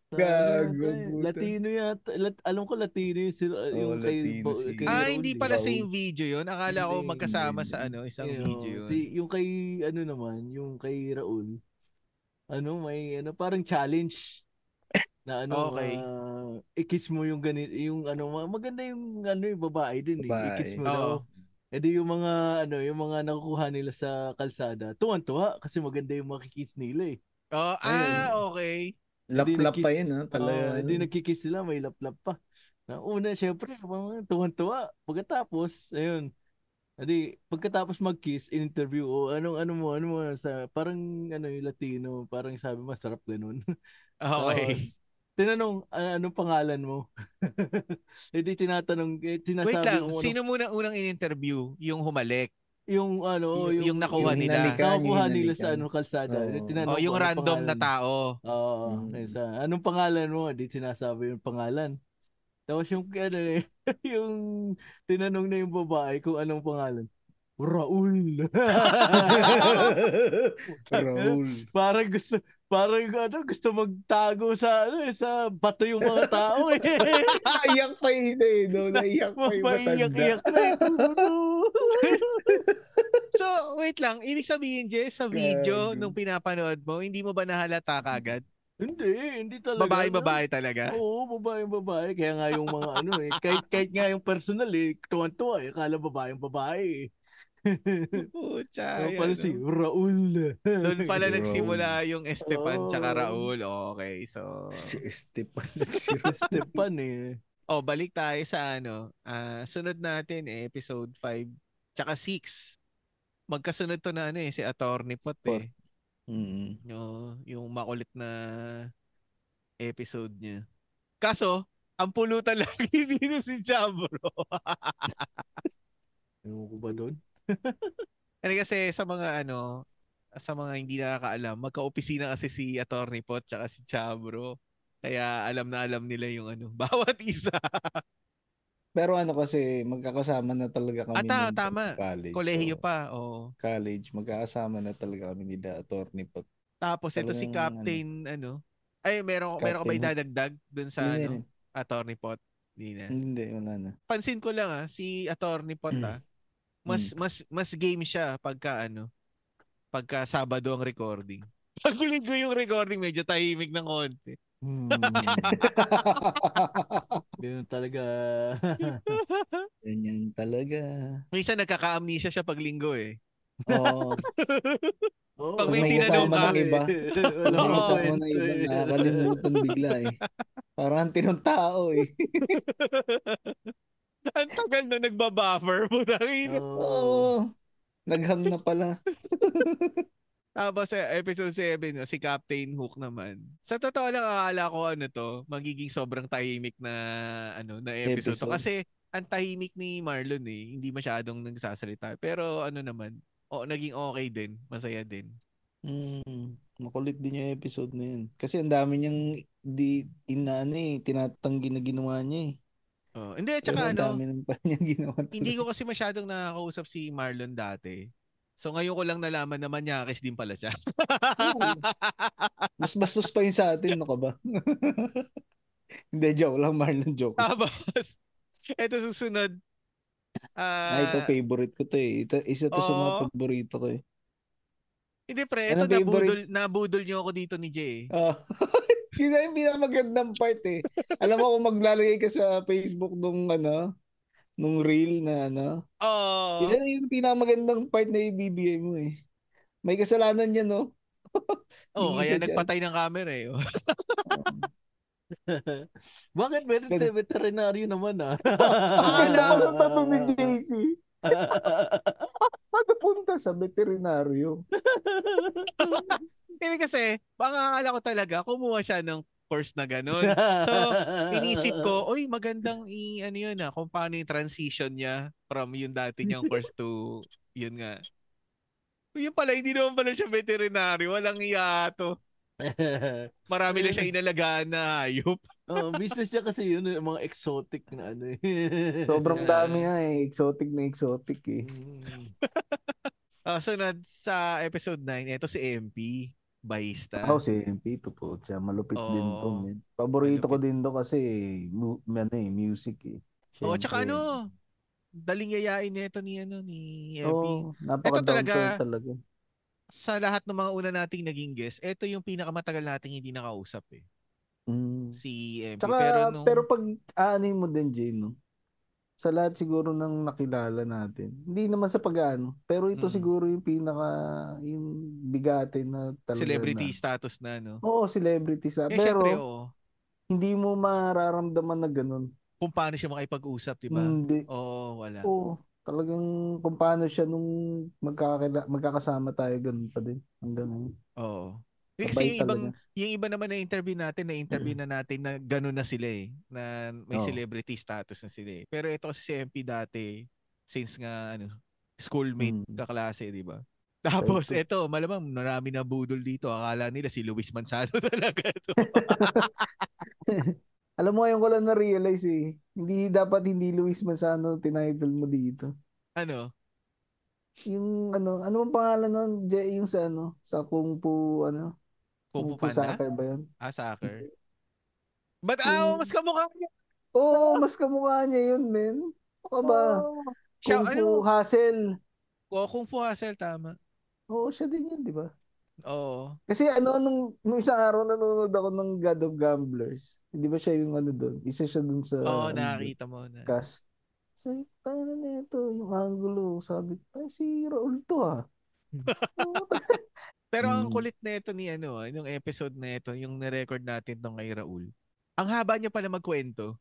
Gago, Ano, puta. Latino yata. Lat- alam ko Latino yung, sila, yung kay, Latino Bo- si- kay Ah, Raul, hindi pala Raul. same video yun. Akala ko magkasama hindi, sa ano, isang Yun, video yun. Si, yung kay, ano naman, yung kay Raul, ano, may, ano, parang challenge na ano, Okay. Ah, i-kiss mo yung ganito, yung ano, ma- maganda yung, ano, yung babae din eh. Babae. I-kiss mo Oo. daw. E di yung mga, ano, yung mga nakukuha nila sa kalsada, tuwan-tuwa kasi maganda yung makikiss nila eh. Oh, ah, okay. Lap-lap pa yun, ha? Talaga. Oo, hindi nagkikiss sila, may laplap pa. Na una, syempre, mga tuwan-tuwa. Pagkatapos, ayun, Adi, pagkatapos mag-kiss, in-interview, o anong ano mo, ano mo, sa, parang ano yung Latino, parang sabi masarap ganun. Okay. Tapos, tinanong, "Ah, anong pangalan mo? Hindi tinatanong, eh, sinasabi Wait lang, kung ano- sino muna unang in-interview? Yung humalik. yung ano, yung- yung nakuha Yung nila. hinalikan, Nakukuha yung nila hinalikan. sa ano, kalsada. Di tinanong O kung yung random na tao. Oo. Mm. ayun sa, anong pangalan mo? Di sinasabi yung pangalan. Tapos yung, ano, eh, yung tinanong na yung babae kung anong pangalan. Raul. Raul. parang gusto, parang ano, gusto magtago sa, ano, eh, sa bato yung mga tao eh. Naiyak pa yun eh, no? Naiyak pa yung matanda. Mapaiyak-iyak na eh. So, wait lang. Ibig sabihin, Jess, sa video nung pinapanood mo, hindi mo ba nahalata kagad? hindi, hindi talaga. Babae-babae talaga? Oo, babae babae. Kaya nga yung mga ano eh, kahit, kahit nga yung personal eh, tuwan-tuwa eh, kala babaeng babae eh. Pucha. Yan, pala no? si Raul. Doon pala Raul. nagsimula yung Esteban tsaka Oo. Raul. Okay, so... Si Esteban nagsira. Stepan eh. Oh, balik tayo sa ano. ah sunod natin eh, episode 5 tsaka 6. Magkasunod to na ano eh, si Attorney Pot eh. Mm. Yung, yung makulit na episode niya. Kaso, ang pulutan lagi dito si Jabro. Ewan ko ba doon? Ano kasi sa mga ano, sa mga hindi nakakaalam, magka-opisina kasi si Attorney Pot tsaka si Chabro. Kaya alam na alam nila yung ano, bawat isa. Pero ano kasi, magkakasama na talaga kami. Ah, tama. College. Kolehiyo So, pa. Oh. College, magkakasama na talaga kami ni Da Attorney Pot. Tapos ito si Talagang, Captain ano, ay meron meron ka ba Captain idadagdag dun sa Hindi, ano, Attorney Pot? Hindi na. Hindi, wala na. Pansin ko lang ah, si Attorney Pot ah, mas mas mas game siya pagka ano, pagka Sabado ang recording. Pag linggo yung recording, medyo tahimik ng konti. Hmm. Ganun talaga. Ganyan talaga. Minsan nagkaka-amnesia siya pag linggo eh. Oo. Oh, Pag may tinanong ka- iba, Wala Pag Oo, isa kwento mo na iba, eh. nakakalimutan bigla eh. Parang tinong tao eh. Ang tagal na nagbabuffer mo Oo. Oo. Naghang na pala. Tapos sa episode 7, no, si Captain Hook naman. Sa totoo lang, akala ko ano to, magiging sobrang tahimik na ano na episode, to. Episode. Kasi ang tahimik ni Marlon eh, hindi masyadong nagsasalita. Pero ano naman, o naging okay din, masaya din. Mm, makulit din yung episode na yun. Kasi ang dami niyang di inaano eh, tinatanggi na ginawa niya eh. Oh, hindi at saka ano, hindi ko kasi masyadong nakakausap si Marlon dati. So ngayon ko lang nalaman na manyakis din pala siya. Mas bastos pa yun sa atin, no ka ba? Hindi, joke lang, Marlon, joke. Tapos, eto susunod. Ah, ito, favorite ko to eh. Ito, isa to sa mga paborito ko eh. hindi pre, ito Anong favorite? nabudol, nabudol niyo ako dito ni Jay. Ah, yun na yung pinakamagandang part eh. Alam mo kung maglalagay ka sa Facebook nung ano, nung reel na ano, Oh. yun yung pinakamagandang part na ibibigay mo eh. May kasalanan yan, no? Oh, Isa kaya dyan. nagpatay ng camera eh. oh. Bakit vet- Ganun. veterinaryo naman ah? Akala ko ng tanong ni JC. Paano punta sa veterinaryo? Hindi kasi, baka akala ko talaga, kumuha siya ng course na ganun. So, inisip ko, oy, magandang i, ano yun ah, kung paano yung transition niya from yung dati niyang course to, yun nga. Yun pala, hindi naman pala siya veterinary. Walang iya to. Marami na siya inalagaan na hayop. oh, business niya kasi yun, yung mga exotic na ano eh. Sobrang dami nga eh. Exotic na exotic eh. Mm. Ah, sunod sa episode 9, ito si MP. Bahista. Ako si MP to po. Siya malupit din to. Man. Paborito ko Malupit. din to kasi mu, ano eh, music eh. Oo, tsaka Siyempre. ano, daling yayain nito ni ano ni MP. Napaka Ito talaga, talaga. Sa lahat ng mga una nating naging guest, ito yung pinakamatagal nating hindi nakausap eh. Mm. Si MP. Tsaka, pero pero, nung, pag aanin mo din, Jane, no? sa lahat siguro ng nakilala natin, hindi naman sa pag-ano, pero ito Mm. siguro yung pinaka, yung bigate na talaga celebrity na. status na, no? Oo, celebrity sa. Eh, pero, syempre, oo. hindi mo mararamdaman na ganun. Kung paano siya makipag-usap, di ba? Hindi. Oo, wala. Oo. Talagang kung paano siya nung magkakila, magkakasama tayo, ganun pa din. Hanggang ngayon. Oo. Kasi yung ibang, yung iba naman na interview natin, na interview na natin na gano'n na sila eh. Na may Oo. celebrity status na sila eh. Pero ito kasi si MP dati, since nga, ano, schoolmate, Mm. kaklase, di ba? Tapos, Ito. ito, malamang marami na budol dito. Akala nila si Luis Manzano talaga to. Alam mo, ngayon ko lang na-realize eh. Hindi dapat hindi Luis Manzano tinidol mo dito. ano? Yung ano, ano bang pangalan nun? Je, yung sa ano, sa Kung Fu, ano? Kung Fu Panda? Soccer ba yun? Ah, soccer. But, ah, Yung- mas kamukha niya. Oo, mas kamukha niya yun, men. Ano ba? Siya, Kung Fu ano? Hustle. Oh, Kung Fu Hustle, tama. Oo, siya din yun, di ba? Oo. Kasi ano, nung, nung isang araw nanonood ako ng God of Gamblers. Hindi ba siya yung ano doon? Isa siya doon sa Oo, ano, nakakita mo na. cast. Sabi, tayo na ito, yung angulo. Sabi, ay si Raul to ah. Pero ang Mm. kulit na ito ni ano, ah, yung episode na ito, yung na-record natin tong kay Raul. Ang haba niya pala magkwento.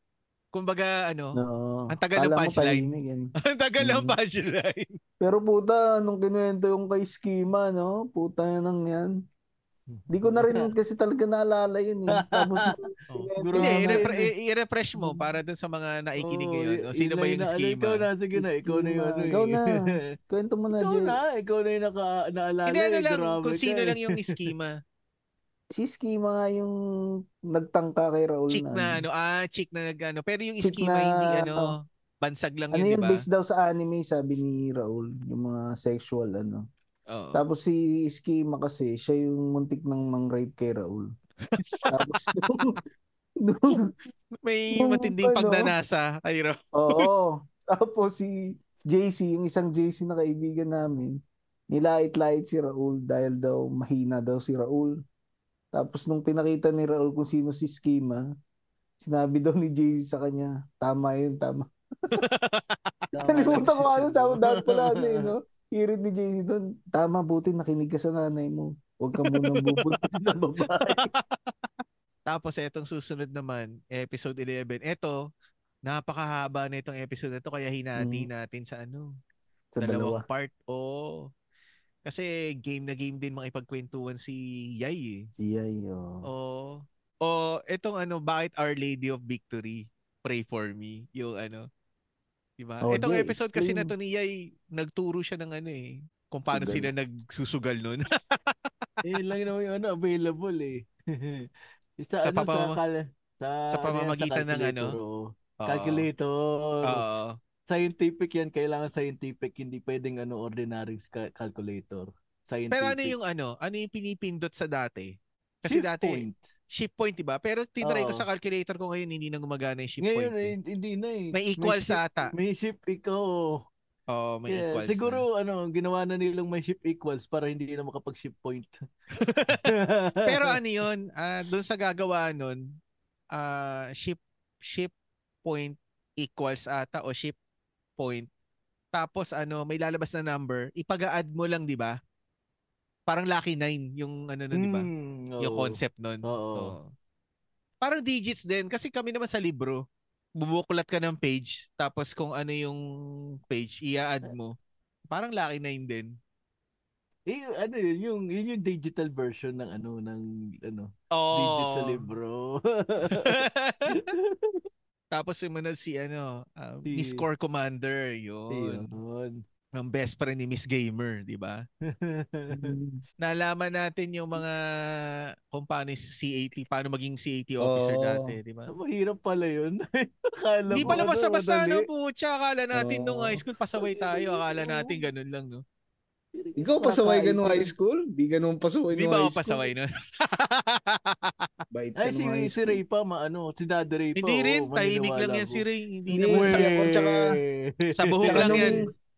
Kumbaga, ano, no. Ang tagal ng punchline. yan. ang tagal ng Mm. punchline. Pero puta, nung kinuwento yung kay Schema, no? Puta yan yan. Di ko na rin kasi talaga naalala yun eh. Tapos, Oh. kinuwento Grabe. Hindi, niya na i-refre- yun eh. i-refresh mo para dun sa mga nakikinig Oo, ngayon. O, sino ba yung na- ano, schema? Ikaw na, sige na. Ikaw na yung Schema. ano eh. Ikaw na. Kwento mo na, Ikaw Jay. na. Ikaw na yung naka, naalala. Hindi, ano eh. lang, Grabe kung sino lang yung schema. Si Schema nga yung nagtangka kay Raul Chick na. na, ano, ah, chick na nag, ano. Pero yung Chick schema, na, hindi, ano, oh. Bansag lang Ano yun, di ba? based daw sa anime, sabi ni Raul. Yung mga sexual, ano. Oo. Tapos si Schema kasi, siya yung muntik ng mang-rape kay Raul. Tapos nung, nung, May Yung matinding ano, pagnanasa kay Raul. oo. Tapos si JC, yung isang JC na kaibigan namin, nilait-lait si Raul dahil daw mahina daw si Raul. Tapos nung pinakita ni Raul kung sino si Schema, sinabi daw ni JC sa kanya, tama yun, tama. Lang ko ano, sa dahil pala ano eh, no? Hirit ni JC doon, tama, buti nakinig ka sa nanay mo. Huwag ka munang bubuntis na babae. Tapos etong susunod naman, episode 11. Ito, napakahaba na itong episode na ito kaya hinati Mm. natin sa ano, Sa dalawang dalawa. part. Oo. Kasi game na game din makipagkwentuhan si Yay eh. Si Yay, oh. Oo. O etong ano, bakit Our Lady of Victory pray for me, yung ano. 'Di ba? Oh, Itong episode kasi na explain. to ni Yay, nagturo siya ng ano eh, kung paano Sugal. sila nagsusugal nun. Eh, lang naman yung ano, available eh. sa, Sa ano, pamama- sa, kal- sa, sa ano pamamagitan ng calculator, ano? Oo. Calculator. Oo. Scientific yan. Kailangan scientific. Hindi pwedeng ano, ordinary ca- calculator. Scientific. Pero ano yung ano, ano yung pinipindot sa dati? Kasi Shift dati, point. Shift point, di ba? Pero tinry ko sa calculator ko ngayon, hindi na gumagana yung shift Ngayon, point. eh, eh. hindi na eh. May equal sa ata. May shift ikaw. Oo, may Kaya, equals siguro, ano, ginawa na nilang may shift equals para hindi na makapag-shift point. na. Pero ano yun, ah doon sa gagawa nun, ah shift, shift point equals ata o shift point. Tapos ano, may lalabas na number, ipag-add mo lang, di ba? Parang lucky 9 yung ano nun, di ba? Hmm, Yung concept nun. Oo. Oo. parang digits din kasi kami naman sa libro bubuklat ka ng page tapos kung ano yung page i-add mo parang lucky nine din Eh, ano yun, yung, yun yung digital version ng ano, ng ano, oh digit sa libro. tapos sumunod si ano uh, Si- Miss Core Commander yun Yun. Ang best friend ni Miss Gamer di ba nalaman natin yung mga kung paano yung CAT paano maging CAT officer Oo. dati di ba Mahirap pala yun. Akala Hindi mo, pala ano, basta-basta madali. no, putya. Akala natin nung Oo. high school, pasaway tayo. Akala natin ganun lang, no? Ikaw pasaway ka nung high school? Di ka nung pasaway nung ba high ako school? pasaway nun? Bait ka Ay, si, nung high si. Ray pa, maano, si Daddy Ray pa. Hindi rin, tahimik lang yan si Ray. Hindi Hindi, naman sa, ako, tsaka- sa buhok lang nung- yan.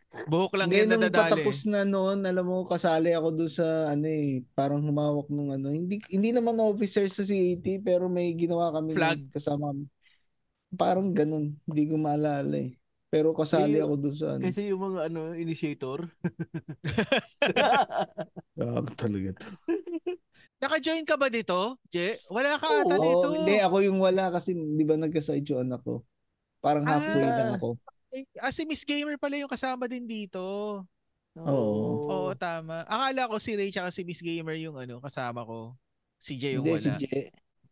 Buhok lang Hindi, yan nung nadadali. patapos na noon, alam mo, kasali ako doon sa, ano eh, parang humawak nung ano. Hindi hindi naman officer sa CAT, pero may ginawa kami Flag. kasama kami. Parang ganun. Hindi ko maalala eh. Pero kasali ako doon sa ano. Kasi yung mga ano, initiator. Ah, talaga to. Naka-join ka ba dito, Je? Wala ka ata dito. hindi, ako yung wala kasi di ba nagka-side yung anak ko. Parang halfway Ah. lang ako. Eh, Ah, si Miss Gamer pala yung kasama din dito. Oo. Oo, tama. Akala ko si Ray tsaka si Miss Gamer yung ano, kasama ko. Si Jay yung Hindi, wala. si Jay.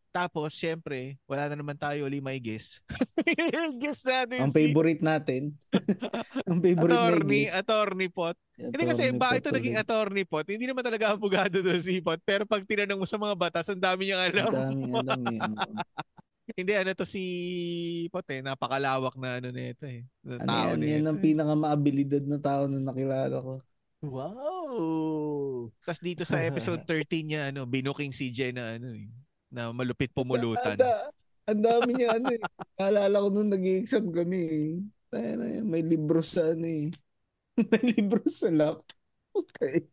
Tapos, syempre, wala na naman tayo uli may guess. guess natin Ang si favorite natin. ang favorite attorney, na guest. attorney pot. Hindi kasi Attorney bakit ito Pot naging ulit. attorney pot? Hindi naman talaga abogado doon si pot. Pero pag tinanong mo sa mga batas, ang dami niyang alam. Ang daming alam eh. Hindi, ano to si pot eh. Napakalawak na ano nito eh. Na Ano tao yan, yan ang pinakamaabilidad na tao na nakilala ko. Wow! Tapos dito sa episode 13 niya, ano, binuking si Jen na ano eh. Na malupit pumulutan. Ang dami niya ano eh. Naalala ko nung nag-exam kami eh. Tayo yan, may libro sa ano eh. may libro sa lap. Okay.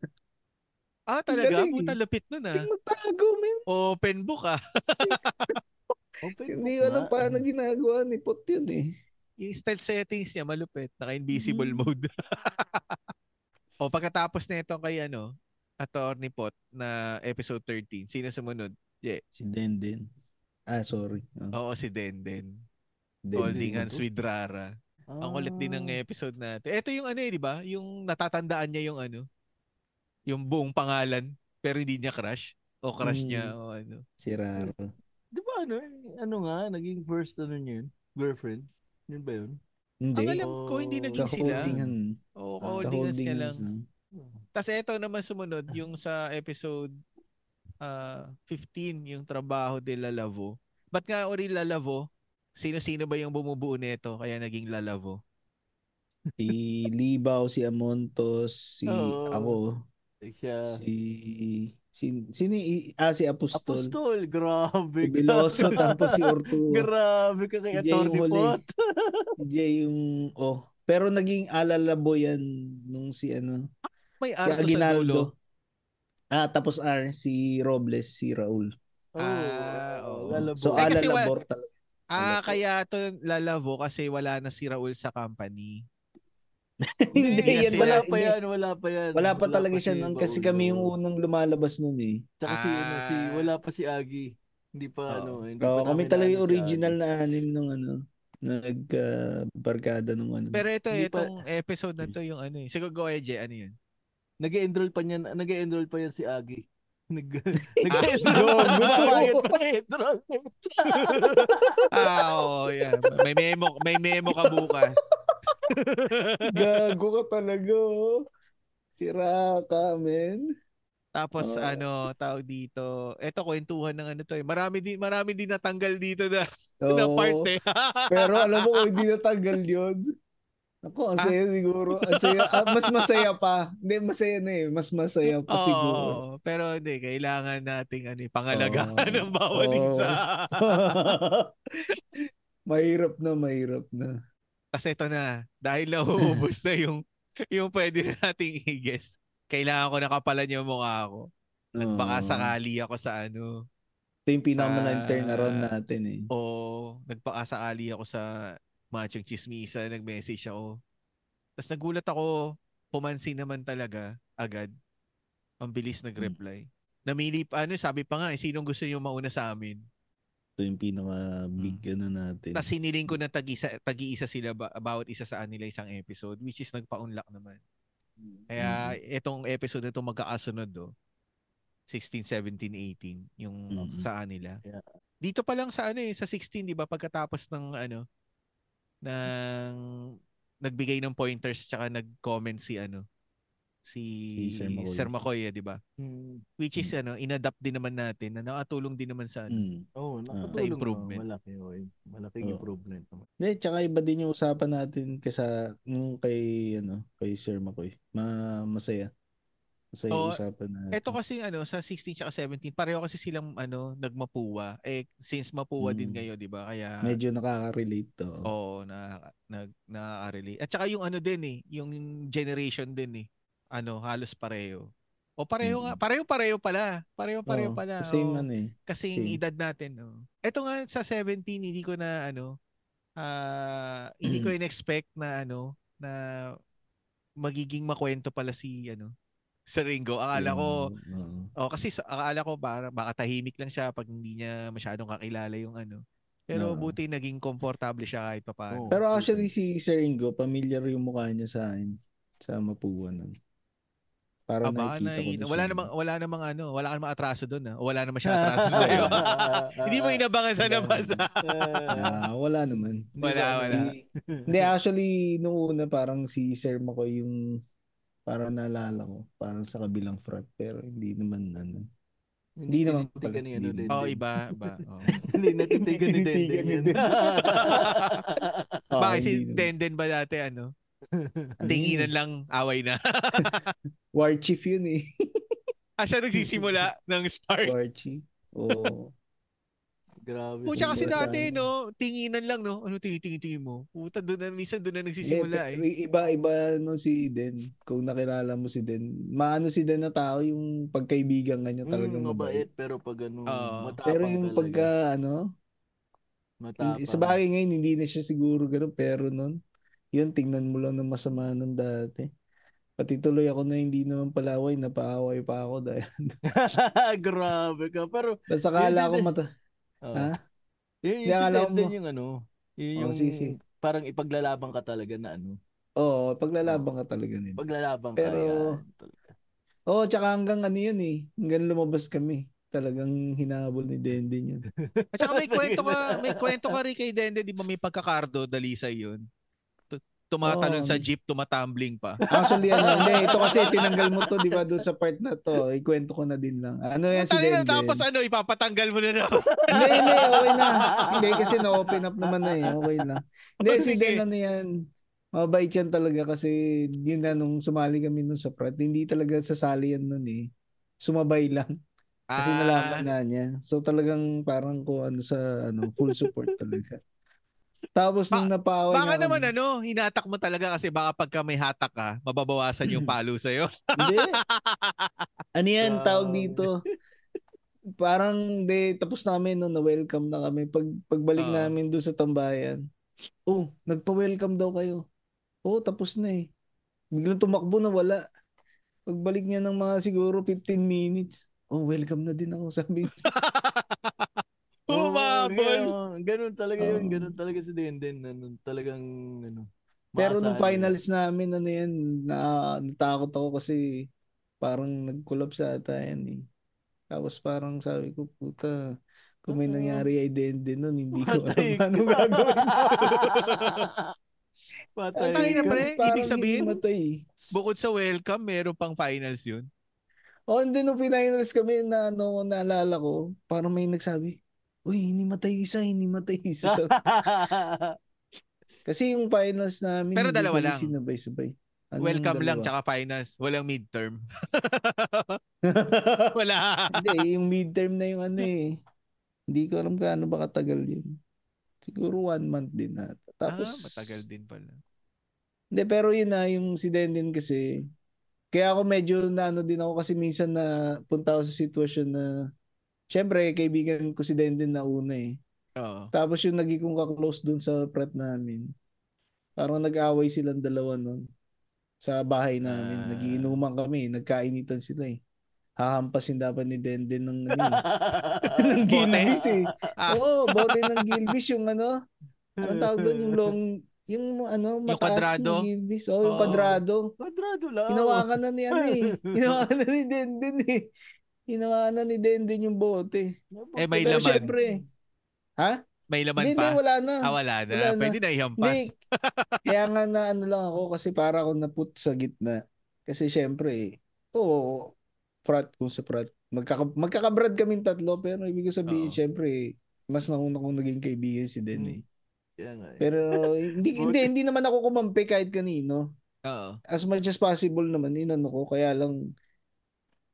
Ah, talaga? Galing. Puta, lupit nun ah. Hindi magtago, man. Open book ah. Open Hindi ko alam paano ginagawa ni Pot yun eh. Yung style settings niya, malupit. Naka-invisible Mm. mode. o pagkatapos na ito kay ano, Attorney Pot na episode 13, sino sumunod? Si Denden. Ah, sorry. Oh, Oo, si Denden. Denden. Holding hands with Rara. Ang kulit din ng Ah. episode natin. Ito yung ano eh, di ba? Yung natatandaan niya yung ano, yung buong pangalan, pero hindi niya crush. O crush Mm. niya, o ano. Si Raro. Ano, eh, ano nga, naging first ano niya yun? Girlfriend? Yun ba yun? Hindi. Ang alam ko, hindi Oh, naging sila. Kaholdingan. Oo, Ah, holding hands niya Kaholdingan lang. Tapos ito naman sumunod, yung sa episode ah 15, yung trabaho de Lalavo. Ba't nga uri Lalavo? Sino-sino ba yung bumubuo nito kaya naging Lalavo? Si Libaw, si Amontos, si Oo. ako, Siya. si si sino i- ah si Apostol. Apostol, grabe Si ka. Veloso tapos si Ortuo. grabe ka kay yung Atty. Pot. Jay yung oh. Pero naging alalabo yan nung si ano, May si. Aguinaldo. Ah, tapos R, si Robles, si Raul. Ah, oo. oo. Lalabo. So Eh, alalabor talaga. Ah, kaya to Lalavo kasi wala na si Raul sa company. hindi, Hindi yan, kasi wala, wala pa hindi. yan, wala pa yan. Wala pa talaga si siya nun kasi kami yung unang lumalabas nun eh. Tsaka si, ano, si, Ah. wala pa si Agi. Hindi pa, Oo. ano, hindi Oo, pa kami talaga yung original na anim nung ano, nagbarkada nung ano. Pero ito, Hindi pa- itong episode na to yung ano eh. Sige, go Eje, ano yun? Nag-enroll pa niyan, nag-enroll pa yan si Agi. Nag nag-enroll. pa enroll. ah, oo, yan. May memo, may memo ka bukas. Gago ka talaga. oh. Sira ka, men. Tapos Oo. ano, tawag dito. Ito kwentuhan ng ano to eh. Marami din marami din natanggal dito na, Oo. na part eh. Pero alam mo kung hindi natanggal yun. Ako, ang Ah? saya siguro. Ang saya, ah, mas masaya pa. Hindi, masaya na eh. Mas masaya pa Oo, siguro. pero hindi kailangan nating ano, eh, pangalagaan Oo. ng bawat Oo. isa. mahirap na, mahirap na. Kasi ito na, dahil nauubos na yung yung pwede nating i-guess. Kailangan ko nakapalan yung mukha ko. Nagbaka Oo. sakali ako sa ano. Ito yung pinakamalang Sa- turnaround natin eh. O nagbaka sakali ako sa machong chismisa, nag-message ako. Tapos nagulat ako, pumansin naman talaga agad. Ang bilis nag-reply. Namili pa, ano, sabi pa nga, eh, sinong gusto niyo mauna sa amin? Ito yung pinaka big Hmm. ano natin. Tapos hiniling ko na tag-isa, tag-iisa sila ba, bawat isa sa kanila isang episode, which is nagpa-unlock naman. Kaya itong episode ito magkakasunod do. 16, 17, 18 yung Mhm. sa kanila. Yeah. Dito pa lang sa ano eh, sa 16, 'di ba, pagkatapos ng ano ng nagbigay ng pointers tsaka nag-comment si ano si Si Sir. Sir Makoy, eh, 'di ba? Hmm. Which is ano, inadapt din naman natin na nakatulong din naman sa ano. Mm. Oh, nakatulong improvement. naman. Malaki, oh. Malaking Oo. improvement naman. Hindi, tsaka iba din yung usapan natin kaysa nung kay ano, kay Sir Makoy. Ma masaya. Masaya yung usapan na. Ito kasi ano sa 16 tsaka 17, pareho kasi silang ano nagmapuwa. Eh since mapuwa din Mm. ngayon, 'di ba? Kaya medyo nakaka-relate to. Oo, na nag nakaka-relate. At saka yung ano din eh, yung generation din eh. Ano, halos pareho. O pareho nga, Mm. pareho-pareho pala. Pareho-pareho Oo, pala. Same oo. ano eh. Kasing same. edad natin, no. Ito nga sa 17 hindi ko na ano ah hindi ko in-expect na ano na magiging makwento pala si ano sa Ringo. Akala ko Oo. Oh, kasi sa, akala ko para baka tahimik lang siya pag hindi niya masyadong kakilala yung ano. Pero Oo. buti naging komportable siya kahit papaano. Pero actually si Sir Ingo, familiar yung mukha niya sa akin sa Mapua nun. Para Aba, nakikita ko na wala namang wala namang ano, wala namang atraso doon ah. Wala naman siya atraso sa iyo. Hindi mo inabangan sa labas. ah. Ah, wala naman. Wala, wala. Hindi, hindi, actually, nung una parang si Sir Makoy yung parang naalala ko. Parang sa kabilang front. Pero hindi naman ano. Hindi naman pala. ni ano Hindi din. Oh, iba, iba. Oh. Hindi natitigan ni Denden. Ah, Bakit si hindi. Denden ba dati ano? Tinginan lang, away na. War chief yun eh. ah, siya nagsisimula ng spark. War chief. Oo. Grabe. Pucha kasi dati, no, tinginan lang, no? Ano tinitingin mo? Puta, doon na, minsan doon na nagsisimula eh. Iba-iba no si Den. Kung nakilala mo si Den. Maano si Den na tao yung pagkaibigan kanya talagang Mm, mabait. mabait pero pag ano, matapang Pero yung talaga. pagka ano, matapang. Sa bagay ngayon, hindi na siya siguro gano'n. Pero nun, yun, tingnan mo lang ng masama nun dati. Pati tuloy ako na hindi naman palaway, napaaway pa ako dahil. Grabe ka. Pero, Tapos akala ko mata. oh. Ha? Yung, Hindi, yung si Denden mo- yung ano, yung, Oh, yung sisi. parang ipaglalaban ka talaga na ano. Oo, paglalaban ka talaga nila. Paglalaban ka. Pero- yan, talaga. Oo, tsaka hanggang ano yun eh. Hanggang lumabas kami. Talagang hinabol ni Denden yun. At saka may kwento ka, may kwento ka rin kay Dende, di ba may pagkakardo, dalisay yun. Tu- Tumatalon Oo. sa jeep, tumatumbling pa. Actually, ano, hindi. Ito kasi tinanggal mo to, di ba, doon sa part na to. Ikwento ko na din lang. Ano yan si Denden? tapos ano, ipapatanggal mo na naman. hindi, hindi, okay na. Hindi, kasi na-open up naman na eh. Okay lang. Hindi, Oh, si. Den, ano yan, mabait yan talaga kasi yun na nung sumali kami nun sa prat, hindi talaga sasali yan nun eh. Sumabay lang. Kasi Ah, nalaman na niya. So talagang parang ko ano sa ano, full support talaga. Tapos nung napaaway Baka naman kami- ano, hinatak mo talaga kasi baka pagka may hatak ka, mababawasan yung palo sa'yo. Hindi. Ano yan, tawag Grabe. dito. Parang de tapos namin no, na-welcome na kami. Pag pagbalik Ah. namin doon sa tambayan. Oh, nagpa-welcome daw kayo. Oh, tapos na eh. Biglang tumakbo na wala. Pagbalik niya ng mga siguro 15 minutes. Oh, welcome na din ako sabi. Humabol. ganun, ganun talaga yun. Oo. Ganun talaga si Denden. Ano, talagang, ano, Pero nung finals namin ano yan, na, natakot ako kasi parang nag-collapse ata yan eh. Tapos parang sabi ko, puta, kung may Oo. nangyari ay din nun, hindi ko alam Patay paano ka. gagawin. Patay Ay, ka. pre, ibig sabihin? hinimatay. Bukod sa welcome, meron pang finals yun. O, hindi nung finals kami na ano, naalala ko, parang may nagsabi, Uy, hinimatay isa, hinimatay isa. So, kasi yung finals namin, Pero dalawa lang. sinabay-sabay. Ano yung welcome lang, tsaka finals. Walang midterm. Wala. Hindi, yung midterm na yung ano eh. Hindi ko alam gaano ba katagal yun. Siguro one month din na. Tapos, ah, matagal din pala. Hindi, pero yun na, yung si Denden kasi, kaya ako medyo na ano din ako kasi minsan na punta ako sa sitwasyon na, syempre, kaibigan ko si Denden na una eh. Oo. Tapos yung naging kong ka-close dun sa pret namin, parang nag-away silang dalawa nun sa bahay namin. Ah. Nagiinuman kami, nagkainitan sila eh. hahampasin dapat ni Denden ng, ano, eh, ng? Gilbis eh. Ah. Oo, bote ng Gilbis yung ano, anong tawag doon yung long, yung ano, Yung mataas kwadrado? na Gilbis. Oo, yung Oo. kwadrado. Kwadrado lang. Hinawakan na ni ano eh. Hinawakan na ni Denden eh. Hinawakan na ni Denden yung bote. Eh, may Pero laman. syempre, ha? May laman Hindi, pa. hindi, wala na. Ah, wala na. Wala na. Pwede na ihampas. Hindi. Kaya nga na ano lang ako kasi para ako naput sa gitna. Kasi syempre, oo, frat kung sa frat. Magkaka, magkakabrad kaming tatlo pero ibig ko sabihin, Oo. syempre, mas nauna kong naging kaibigan si Den eh. Kaya nga eh. Pero hindi, hindi, hindi naman ako kumampi kahit kanino. Oo. As much as possible naman, inano ko. Kaya lang,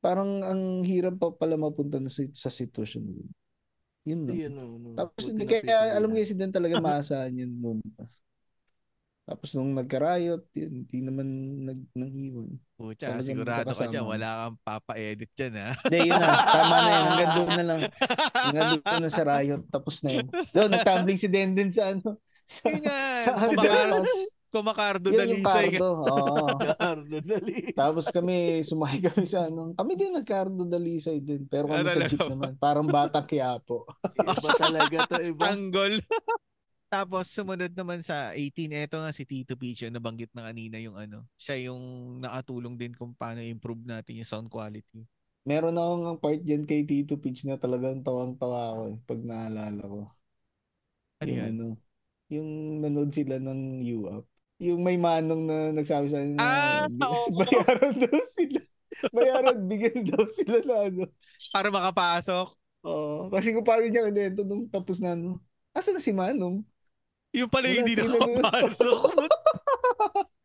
parang ang hirap pa pala mapunta na sa, sa sitwasyon. yun. Yun no. Hindi, ano, ano, Tapos buti hindi kaya pipigilan. alam ko si Den talaga maasahan yun noon. Tapos nung nagka-riot, yun, hindi naman nag nang-iwan. Pucha, Talagang sigurado ka dyan. Wala kang papa-edit dyan, ha? Hindi, yun na. Tama na yun. Hanggang doon na lang. Hanggang doon na sa riot. Tapos na yun. Doon, nagtumbling si Denden sa ano. Sa, Yun yan. sa. Kumakardo Yun yung dalisay. kardo. Oo. Cardo, dali. Tapos kami, sumakay kami sa ano. Kami din nagkardo dalisay din. Pero kami Ah, sa jeep ba? naman. Parang batang kiyapo. Iba talaga to, iba. Tanggol. Tapos sumunod naman sa 18, eto nga si Tito Peach yung nabanggit na kanina yung ano. Siya yung nakatulong din kung paano improve natin yung sound quality. Meron akong part dyan kay Tito Peach na talagang tawang-tawa ako eh, pag naalala ko. Ano yung yan? ano, yung nanood sila ng U-Up. Yung may manong na nagsabi sa na Ah, oo. bayaran daw sila. Bayaran, bigyan daw sila na ano. Para makapasok. Oo. kasi kung paano niya kinento nung tapos na ano. Asa na si Manong? Yung pala Wala, hindi tila- nakapasok.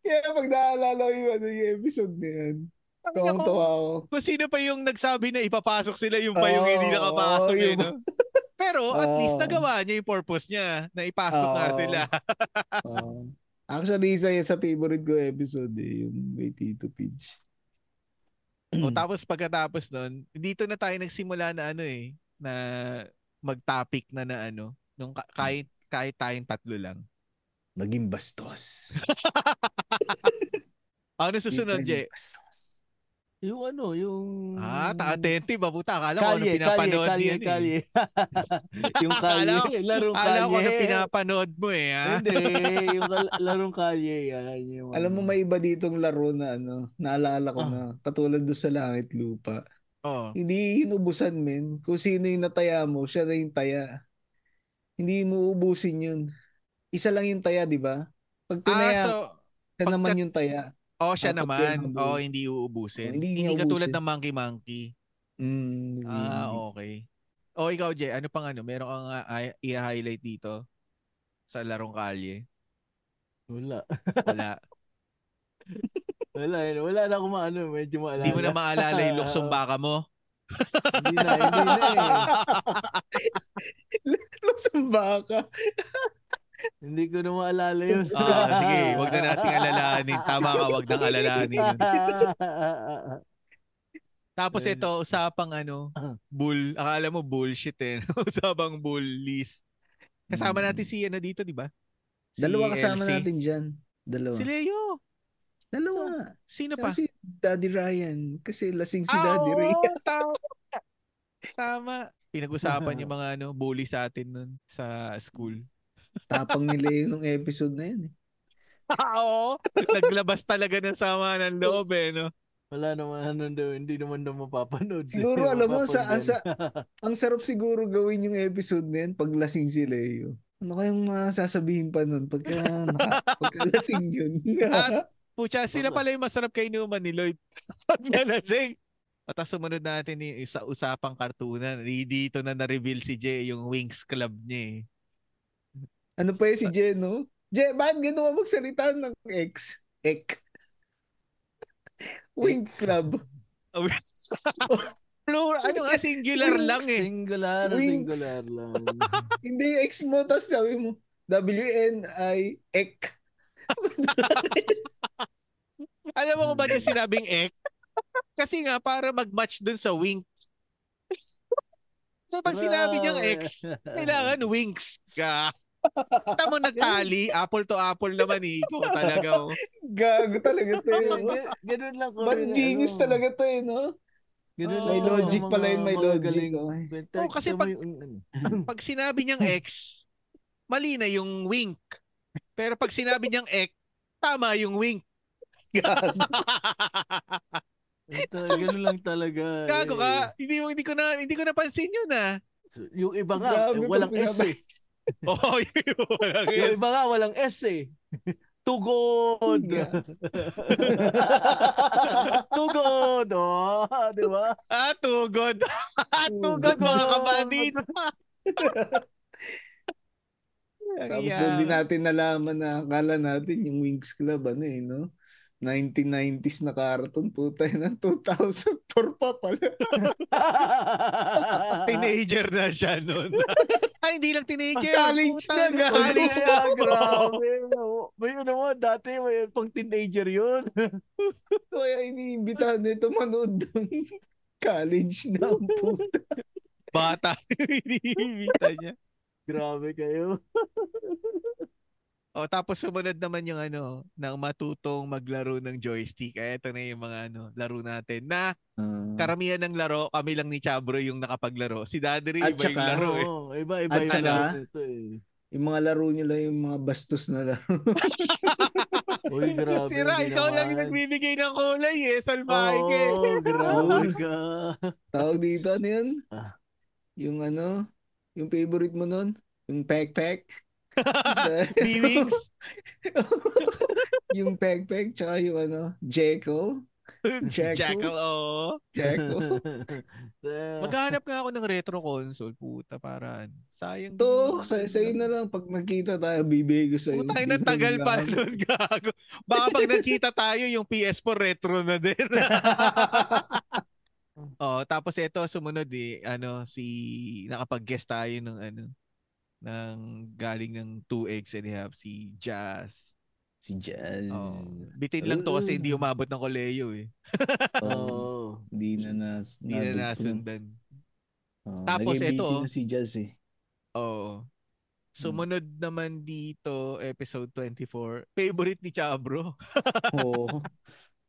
Kaya pag naalala ko yung, ano, yung episode na yan, tawang-tawa ako. Kung sino pa yung nagsabi na ipapasok sila, yung pa yung hindi nakapasok. oo, eh, yung- no? Pero at Oo. least nagawa niya yung purpose niya na ipasok nga Oo. sila. Oo. actually, isa yan sa favorite ko episode eh, yung may Tito Peach. O tapos pagkatapos nun, dito na tayo nagsimula na ano eh, na mag-topic na na ano, nung ka- kahit, kahit tayong tatlo lang. Naging bastos. Ano susunod, Je? Bastos. Yung ano, yung... Ah, ta-attentive, mabuta. Akala ko ano Kalye, kalye, pinapanood kalye, niyan eh. kalye. yung kalye, Akala larong kalye. Akala ko ano pinapanood mo eh, ha? Hindi, yung kal- larong kalye yan. Yung, Alam mo, ano. may iba ditong laro na ano, naalala ko Ah. na, katulad doon sa langit lupa. Oo. Hindi hinubusan, men. Kung sino yung nataya mo, siya na yung taya. Hindi mo ubusin yun. Isa lang yung taya, di ba? Pag Ah, tinaya, so, siya pagka- naman yung taya. Oh, siya dapat naman. Oo, bro. hindi uubusin. Hindi Hindi, katulad ng Monkey Monkey. Mm, Ah, okay. O ikaw, Je, ano pang ano? Meron kang i- i-highlight dito sa larong kalye? Wala. Wala. Wala, eh. wala na akong maano, medyo maalala. Hindi mo na maalala yung luksong baka mo? hindi na, hindi na eh. Lusang baka. Hindi ko na maalala yun. Ah, sige, wag na nating alalahanin. Tama ka, wag nang alalahanin. yun. Tapos ito, usapang ano, bull. Akala mo bullshit eh. usapang bullies. Kasama natin si ano dito, di ba? Si Dalawa kasama Elsie. natin dyan. Dalawa. Si Leo. Dalawa. Sino pa? Kasi Daddy Ryan. Kasi lasing si Ah, Daddy Ryan. Tama. Tama. Pinag-usapan yung mga ano, bully sa atin nun sa school. Tapang nila yun nung episode na yun. Eh. Oo. Naglabas talaga ng sama ng loob eh, no? Wala naman ano daw, hindi naman daw mapapanood. Siguro, alam mo, sa- sa- Ang sarap siguro gawin yung episode na yun pag lasing si Leo. Ano kayang masasabihin pa nun pagka, naka, pagka lasing yun? At pucha, sila pala yung masarap kay Newman ni Lloyd. Pag nalasing. At ang sumunod natin ni sa usapang kartunan. Di- Dito na na-reveal si Jay yung Wings Club niya eh. Ano pa yun si Jen, no? Jen, bakit ginawa magsalita ng ex? Ek. Wing Club. Plural, ano nga, singular lang eh. Singular, Wings. singular lang. Hindi yung ex mo, tapos sabi mo, W-N-I, ek. Alam mo kung ba't yung sinabing ek? Kasi nga, para mag-match dun sa wink. so pag sinabi niyang ex, kailangan winks ka. Tama nagtali, apple to apple naman eh. Ikaw talaga. Oh. Gago talaga to eh. Ganun lang ko. But rin, genius ano. talaga to eh, no? Ganun Oh, lang may logic mga- pala yun, may logic, galing oh. Oh, kasi pag- yung, ano. Pag sinabi niyang X, mali na yung wink. Pero pag sinabi niyang X, tama yung wink. Ito, ganun lang talaga. Gago eh. ka. Hindi mo hindi ko na hindi ko napansin yun ah. Yung iba nga, Grabe eh, walang S eh. Oo, oh, yun walang Yung yes. iba nga, walang S eh. Tugod. Tugod. Oh, di ba? Ah, tugod. tugod mga kabadit. Ang Tapos iya. doon din natin nalaman na akala natin yung Wings Club, ano eh, no? 1990s na karton, puta yun, ng 2004 pa pala. Teenager na siya noon. Ay, hindi lang teenager. College na, gago. College na. Kaya, grabe. no. May ano mo, dati may pang teenager yun. Kaya iniimbitahan nito manood doon. College na ang puta. Bata. Iniimita niya. Grabe kayo. O, tapos sumunod naman yung ano, ng matutong maglaro ng joystick. Kaya ito na yung mga ano, laro natin. Na karamihan ng laro, kami lang ni Chabro yung nakapaglaro. Si Daddy iba yung laro eh. Oo, iba, iba At yung laro nito eh. Yung mga laro nyo lang yung mga bastos na laro. Uy, grabe. Sira, ikaw lang yung nagbibigay ng kulay eh. Salbahe ka eh. Oo, grabe ka. Tawag dito, ano yun? Ah. Yung ano, yung favorite mo nun? Yung Pek-Pek? D-Wings. yung Pek-Pek, tsaka yung ano, Jekyll? Jekyll? Jackal, oo. Jekyll? Maghanap nga ako ng retro console. Puta, paraan. Sayang. To, sa sa'yo na lang. Pag nagkita tayo, bibigay ko sa'yo. Ina ko tagal pa nun, gago. Baka pag nagkita tayo, yung PS4 retro na din. oh, tapos ito sumunod eh, ano, si nakapag-guest tayo ng ano, ng galing ng 2X and a half, si Jazz. Si Jazz. Oh, bitin lang to kasi hindi umabot ng Koleo eh. Oo. Hindi na nas, Hindi na nasundan. Oh, Tapos ito, oh. na si Jazz eh. Oo. Sumunod naman dito, episode 24. Favorite ni Chabro. Oo.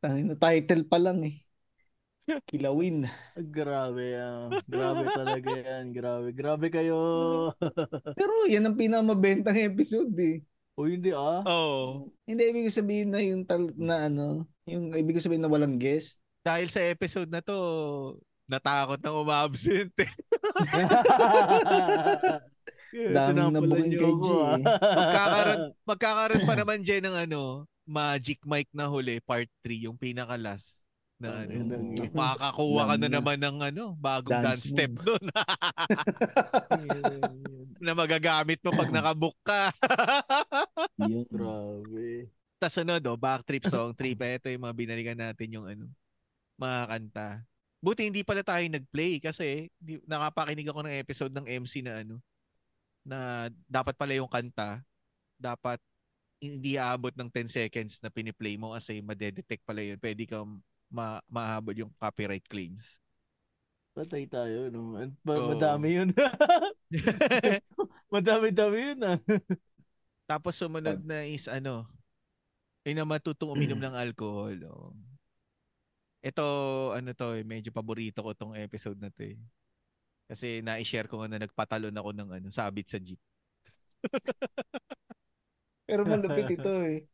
Na title pa lang eh. Kilawin. Grabe yan. Grabe talaga yan. Grabe. Grabe kayo. Pero yan ang pinamabentang episode eh. o hindi ah. Oo. Hindi ibig sabihin na yung tal na ano, yung ibig sabihin na walang guest. Dahil sa episode na to, natakot na umabsent eh. Daming nabuking kay G ah. eh. Magkakaroon, magkakaroon pa naman dyan ng ano, Magic Mike na huli, part 3, yung pinakalas. Na ano, makakakuha ka na naman ng ano, bagong dance, Dance step doon na magagamit mo pag nakabook ka. Yun. Grabe. Tapos sunod, oh, Backtrip Song 3 pa. Ito yung mga binalikan natin yung ano, mga kanta. Buti hindi pala tayo nag-play kasi di, nakapakinig ako ng episode ng MC na ano, na dapat pala yung kanta, dapat hindi aabot ng 10 seconds na piniplay mo kasi madedetect pala yun. Pwede kang ma mahabol yung copyright claims. Patay tayo. No? At ma- Oo. Madami yun. Madami-dami yun ah. Tapos sumunod na is ano, ay na matutong uminom ng alcohol. Oh. Ito, ano to, eh, medyo paborito ko tong episode na to eh. Kasi na-share ko nga na nagpatalon ako ng ano, sabit sa jeep. Pero malupit ito eh.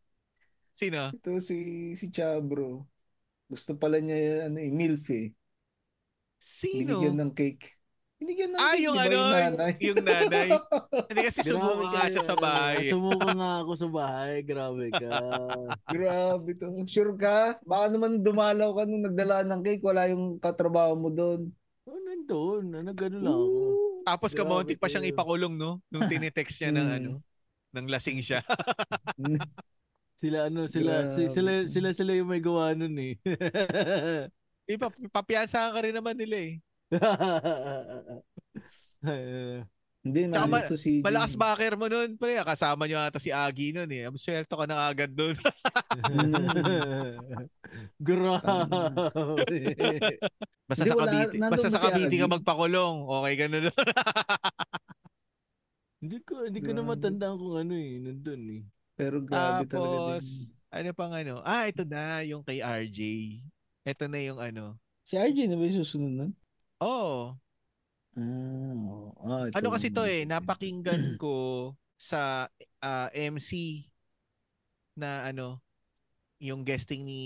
Sino? Ito si si Chabro. Gusto pala niya ano eh, MILF eh. Sino? Binigyan ng cake. Binigyan ng Ah, cake, yung ano, nanay? yung nanay. Hindi kasi sumuka nga siya sa ano, bahay. Sumuko nga ako sa bahay. Grabe ka. Grabe to. Sure ka? Baka naman dumalaw ka nung nagdala ng cake, wala yung katrabaho mo doon. Oh, nandun. Ano, gano'n lang ako. Tapos Grabe kamontik pa siyang ipakulong, no? Nung tinitext niya ng Hmm. ano, ng lasing siya. Sila ano, sila, si- Grabe. sila, sila, sila yung may gawa nun eh. Di pa, papiyansahan ka rin naman nila eh. Hindi, Tsaka ma- nandito si Malakas backer mo nun, pre. Kasama niyo ata si Agi nun eh. Ang swelto ka na agad nun. Grabe. Basta Hindi, sa wala. Cavite, Nandun basta ba sa si Cavite ka Agi? magpakulong. Okay ka na nun. Hindi ko, hindi ko na Grabe. matandaan kung ano eh, nandun eh. Pero grabe talaga Tapos, din. ano pang ano? Ah, ito na, yung kay RJ. Ito na yung ano. Si RJ na ba yung susunod nun? Oh, Ah, oo. ah, ito ano kasi yung to eh, balik. napakinggan ko sa ah, MC na ano, yung guesting ni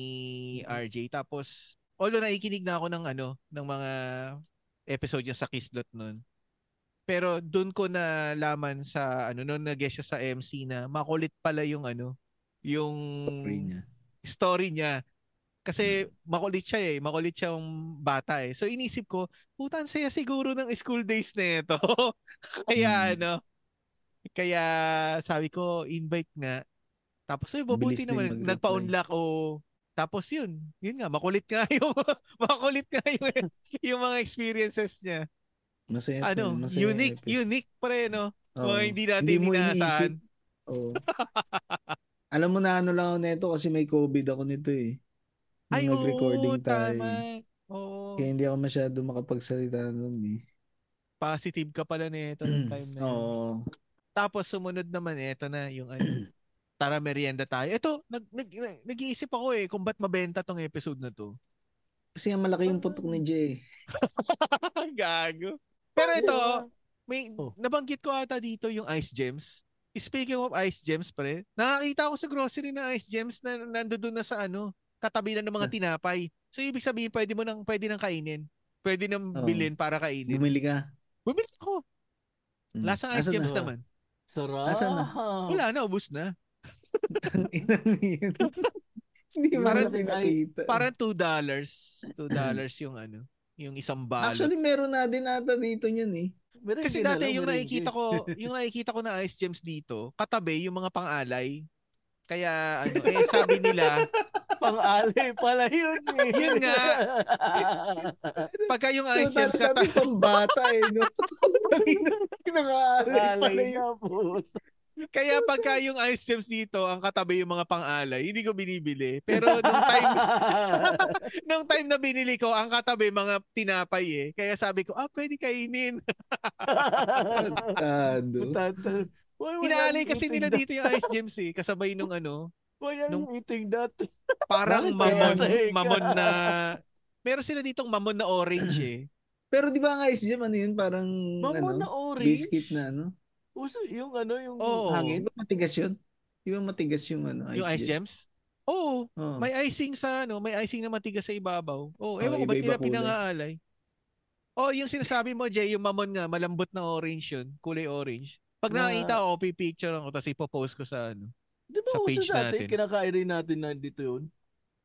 RJ. Tapos, although naikinig na ako ng ano, ng mga episode niya sa Kisdot nun. Pero doon ko na laman sa ano noon nag-guest siya sa MC na makulit pala yung ano, yung Story niya. story niya. Kasi makulit siya eh. Makulit siyang bata eh. So inisip ko, putan saya siguro ng school days na ito. kaya Mm. ano, kaya sabi ko, invite nga. Tapos ay mabuti naman, nagpa-unlock o tapos yun, yun nga, makulit nga yung, makulit nga yung, yung mga experiences niya. Masaya Ano, masaya unique, episode. unique pre, no? Oo. Mga hindi natin Hindi mo inaasahan. Oo. Alam mo na ano lang ako nito kasi may COVID ako nito eh. Nung Ay, oo, nag-recording tayo. tama. Oo. Kaya hindi ako masyado makapagsalita nun eh. Positive ka pala nito ng time na yun. Oo. Tapos sumunod naman ito na yung ano, tara merienda tayo. Ito, nag, nag, nag- nag-iisip ako eh kung ba't mabenta tong episode na to. Kasi nga malaki yung putok ni Jay. Gago. Pero ito, may Oh. nabanggit ko ata dito yung ice gems. Speaking of ice gems, pre, nakakita ko sa grocery na ice gems na nandoon na sa ano, katabi na ng mga tinapay. So ibig sabihin pwede mo nang pwede nang kainin. Pwede nang Oo. bilhin para kainin. Bumili ka. Bumili ako. Mm. Lasang ice Asan gems na? naman. Sarap. Asan na? Wala na, ubus na. Hindi mo Parang- na pinakita. Parang $2. $2 yung ano, yung isang balot. Actually, meron na din ata dito niyan eh. Meron Kasi na dati lang, yung nakikita ko, yung nakikita ko na ice gems dito, katabi yung mga pang-alay. Kaya ano, eh sabi nila, Pang-alay pala yun eh. Yun nga. pagka yung ice So, gems sabi kata- pang bata eh, no? Pinakaalay pala yun. Kaya pagka yung ice gems dito, ang katabi yung mga pang-alay, hindi ko binibili. Pero nung time nung time na binili ko, ang katabi mga tinapay eh. Kaya sabi ko, ah, pwede kainin. Tado. Inaalay kasi eating nila that? dito yung ice gems eh, kasabay nung ano, Why I'm nung- eating that? parang mamon, mamon na, meron sila ditong mamon na orange eh. Pero di ba ang ice jam, ano yun? Parang, Mamo ano, na orange. biscuit na, ano? Uso yung ano, yung. Di hangin. ba matigas yun? Di ba matigas yung, ano, ice, Yung ice gems? Oo, Oo. may icing sa ano, may icing na matigas sa ibabaw. Oh, Oh, ewan ko ba't nila pinangaalay. Oh, yung sinasabi mo, Jay, yung mamon nga, malambot na orange yun, kulay orange. Pag Na- nakita ko, pipicture ko, tapos ipopost ko sa ano. Di ba Sa page dati, natin. kinakain natin na dito yun?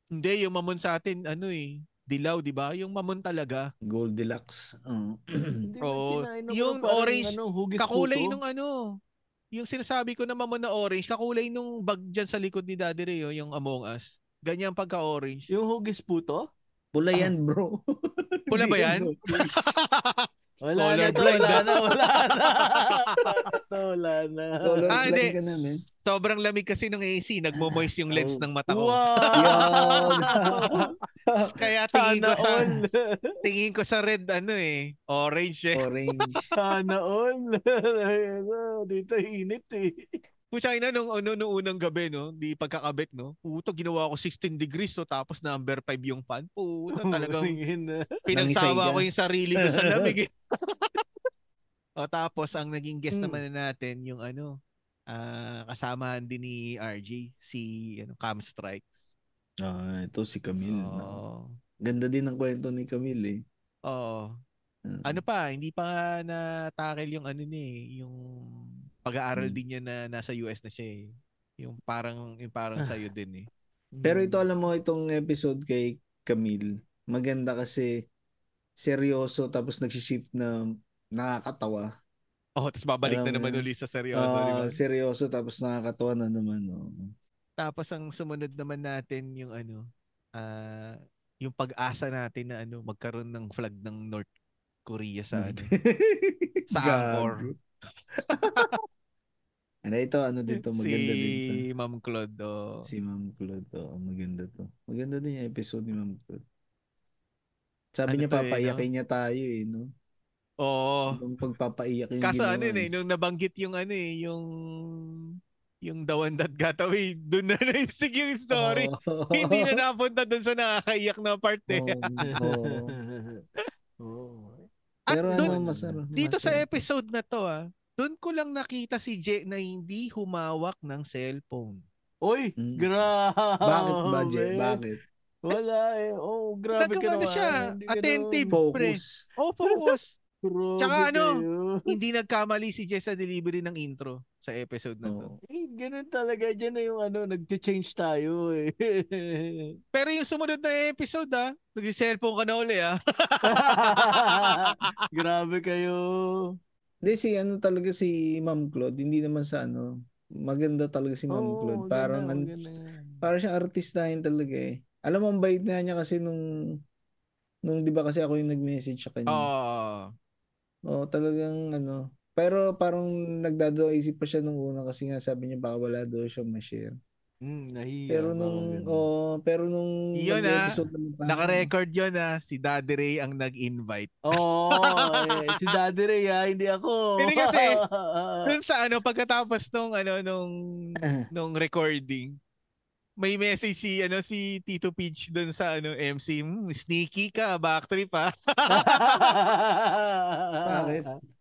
Hindi, yung mamon sa atin, ano eh, dilaw, di ba? Yung mamon talaga. Ba Oo. kinain ako Yung orange, ano, Kakulay puto? nung ano, yung sinasabi ko na mamon na orange, kakulay nung bag dyan sa likod ni Daddy Ray, oh, yung Among Us. Ganyan pagka-orange. Yung hugis puto? Pula yan, bro. Pula ba yan? Wala na to, Colorblind wala ba? na, wala na. Wala na. Color Ah, blind hindi. ka na, men. Sobrang lamig kasi ng AC, nagmo-moist yung lens Oh. ng mata ko. Wow! Kaya tingin ko sa all. tingin ko sa red ano eh, orange eh. Orange. Sana all. Ayun, Dito init eh. Pucha na nung ano nung unang gabi no, di pagkakabit no. Puto ginawa ko 16 degrees so tapos number 5 yung fan. Puta talagang na. pinagsawa ko yung sarili ko sa lamig. eh. o tapos ang naging guest Hmm. naman natin yung ano ah kasamahan din ni RJ si ano Cam Strikes. Ah, ito si Camille. no? Oo. Ganda din ang kwento ni Camille eh. Oo. Mm. Ano pa, hindi pa na-tackle yung ano ni, eh, yung pag-aaral Hmm. din niya na nasa US na siya eh. Yung parang yung parang Ah. sa'yo din eh. Pero ito alam mo itong episode kay Camille, maganda kasi seryoso tapos nagsishift na nakakatawa. Oh, tapos babalik Alam na naman yun. uli sa seryoso, ba? seryoso tapos nakakatawa na naman. Oh. Tapos ang sumunod naman natin yung ano, ah yung pag-asa natin na ano, magkaroon ng flag ng North Korea sa ano. Sa. Angkor. Ano ito, ano dito, maganda si din to. Ma'am Claude. oh. Si Ma'am Claude, oh, maganda to. Maganda din yung episode ni Ma'am Claude. Sabi Ano niya to eh, papayakin niya tayo eh, no? Oo. Yung pagpapaiyak yung Kaso ginawa. ano yun eh, nung nabanggit yung ano eh, yung yung the one that got away, dun na naisig yung story. Oo. Hindi na napunta dun sa nakakaiyak na part eh. Oo. Oo. At Pero dun, ano, masarap. dito sa masarap. episode na to ah, dun ko lang nakita si J na hindi humawak ng cellphone. Uy, Mm. grabe. Bakit ba, Jay? Bakit? Wala eh. Oh, grabe ka Nagkamano naman. siya, Hindi ka attentive. naman- Pre. Focus. Oh, focus. Grabe Tsaka ano, kayo. hindi nagkamali si Jess sa delivery ng intro sa episode na to. Eh, ganun talaga. Diyan na yung ano, nag-change tayo eh. Pero yung sumunod na episode ah, nag-cellphone ka na uli ah. Grabe kayo. Hindi, si ano talaga si Ma'am Claude, hindi naman sa ano, maganda talaga si Ma'am Oo, Claude. Parang, maganda yan. parang siyang artistahin talaga eh. Alam mo, ang bait na niya kasi nung, nung di ba kasi ako yung nag-message sa kanya. Oo. Oo, talagang ano. Pero parang nagdadaw isip pa siya nung una kasi nga sabi niya baka wala daw siya ma-share. Mm, nahiya. Pero nung, oh, pero nung Yun, naman tayo- Naka-record yun ah, si Daddy Ray ang nag-invite. Oo, eh, si Daddy Ray ha, hindi ako. Hindi kasi, Dun sa ano, pagkatapos nung ano, nung, nung recording, may message si ano si Tito Peach dun sa ano MC, "Hmm, sneaky ka, backtrip ah. Bakit?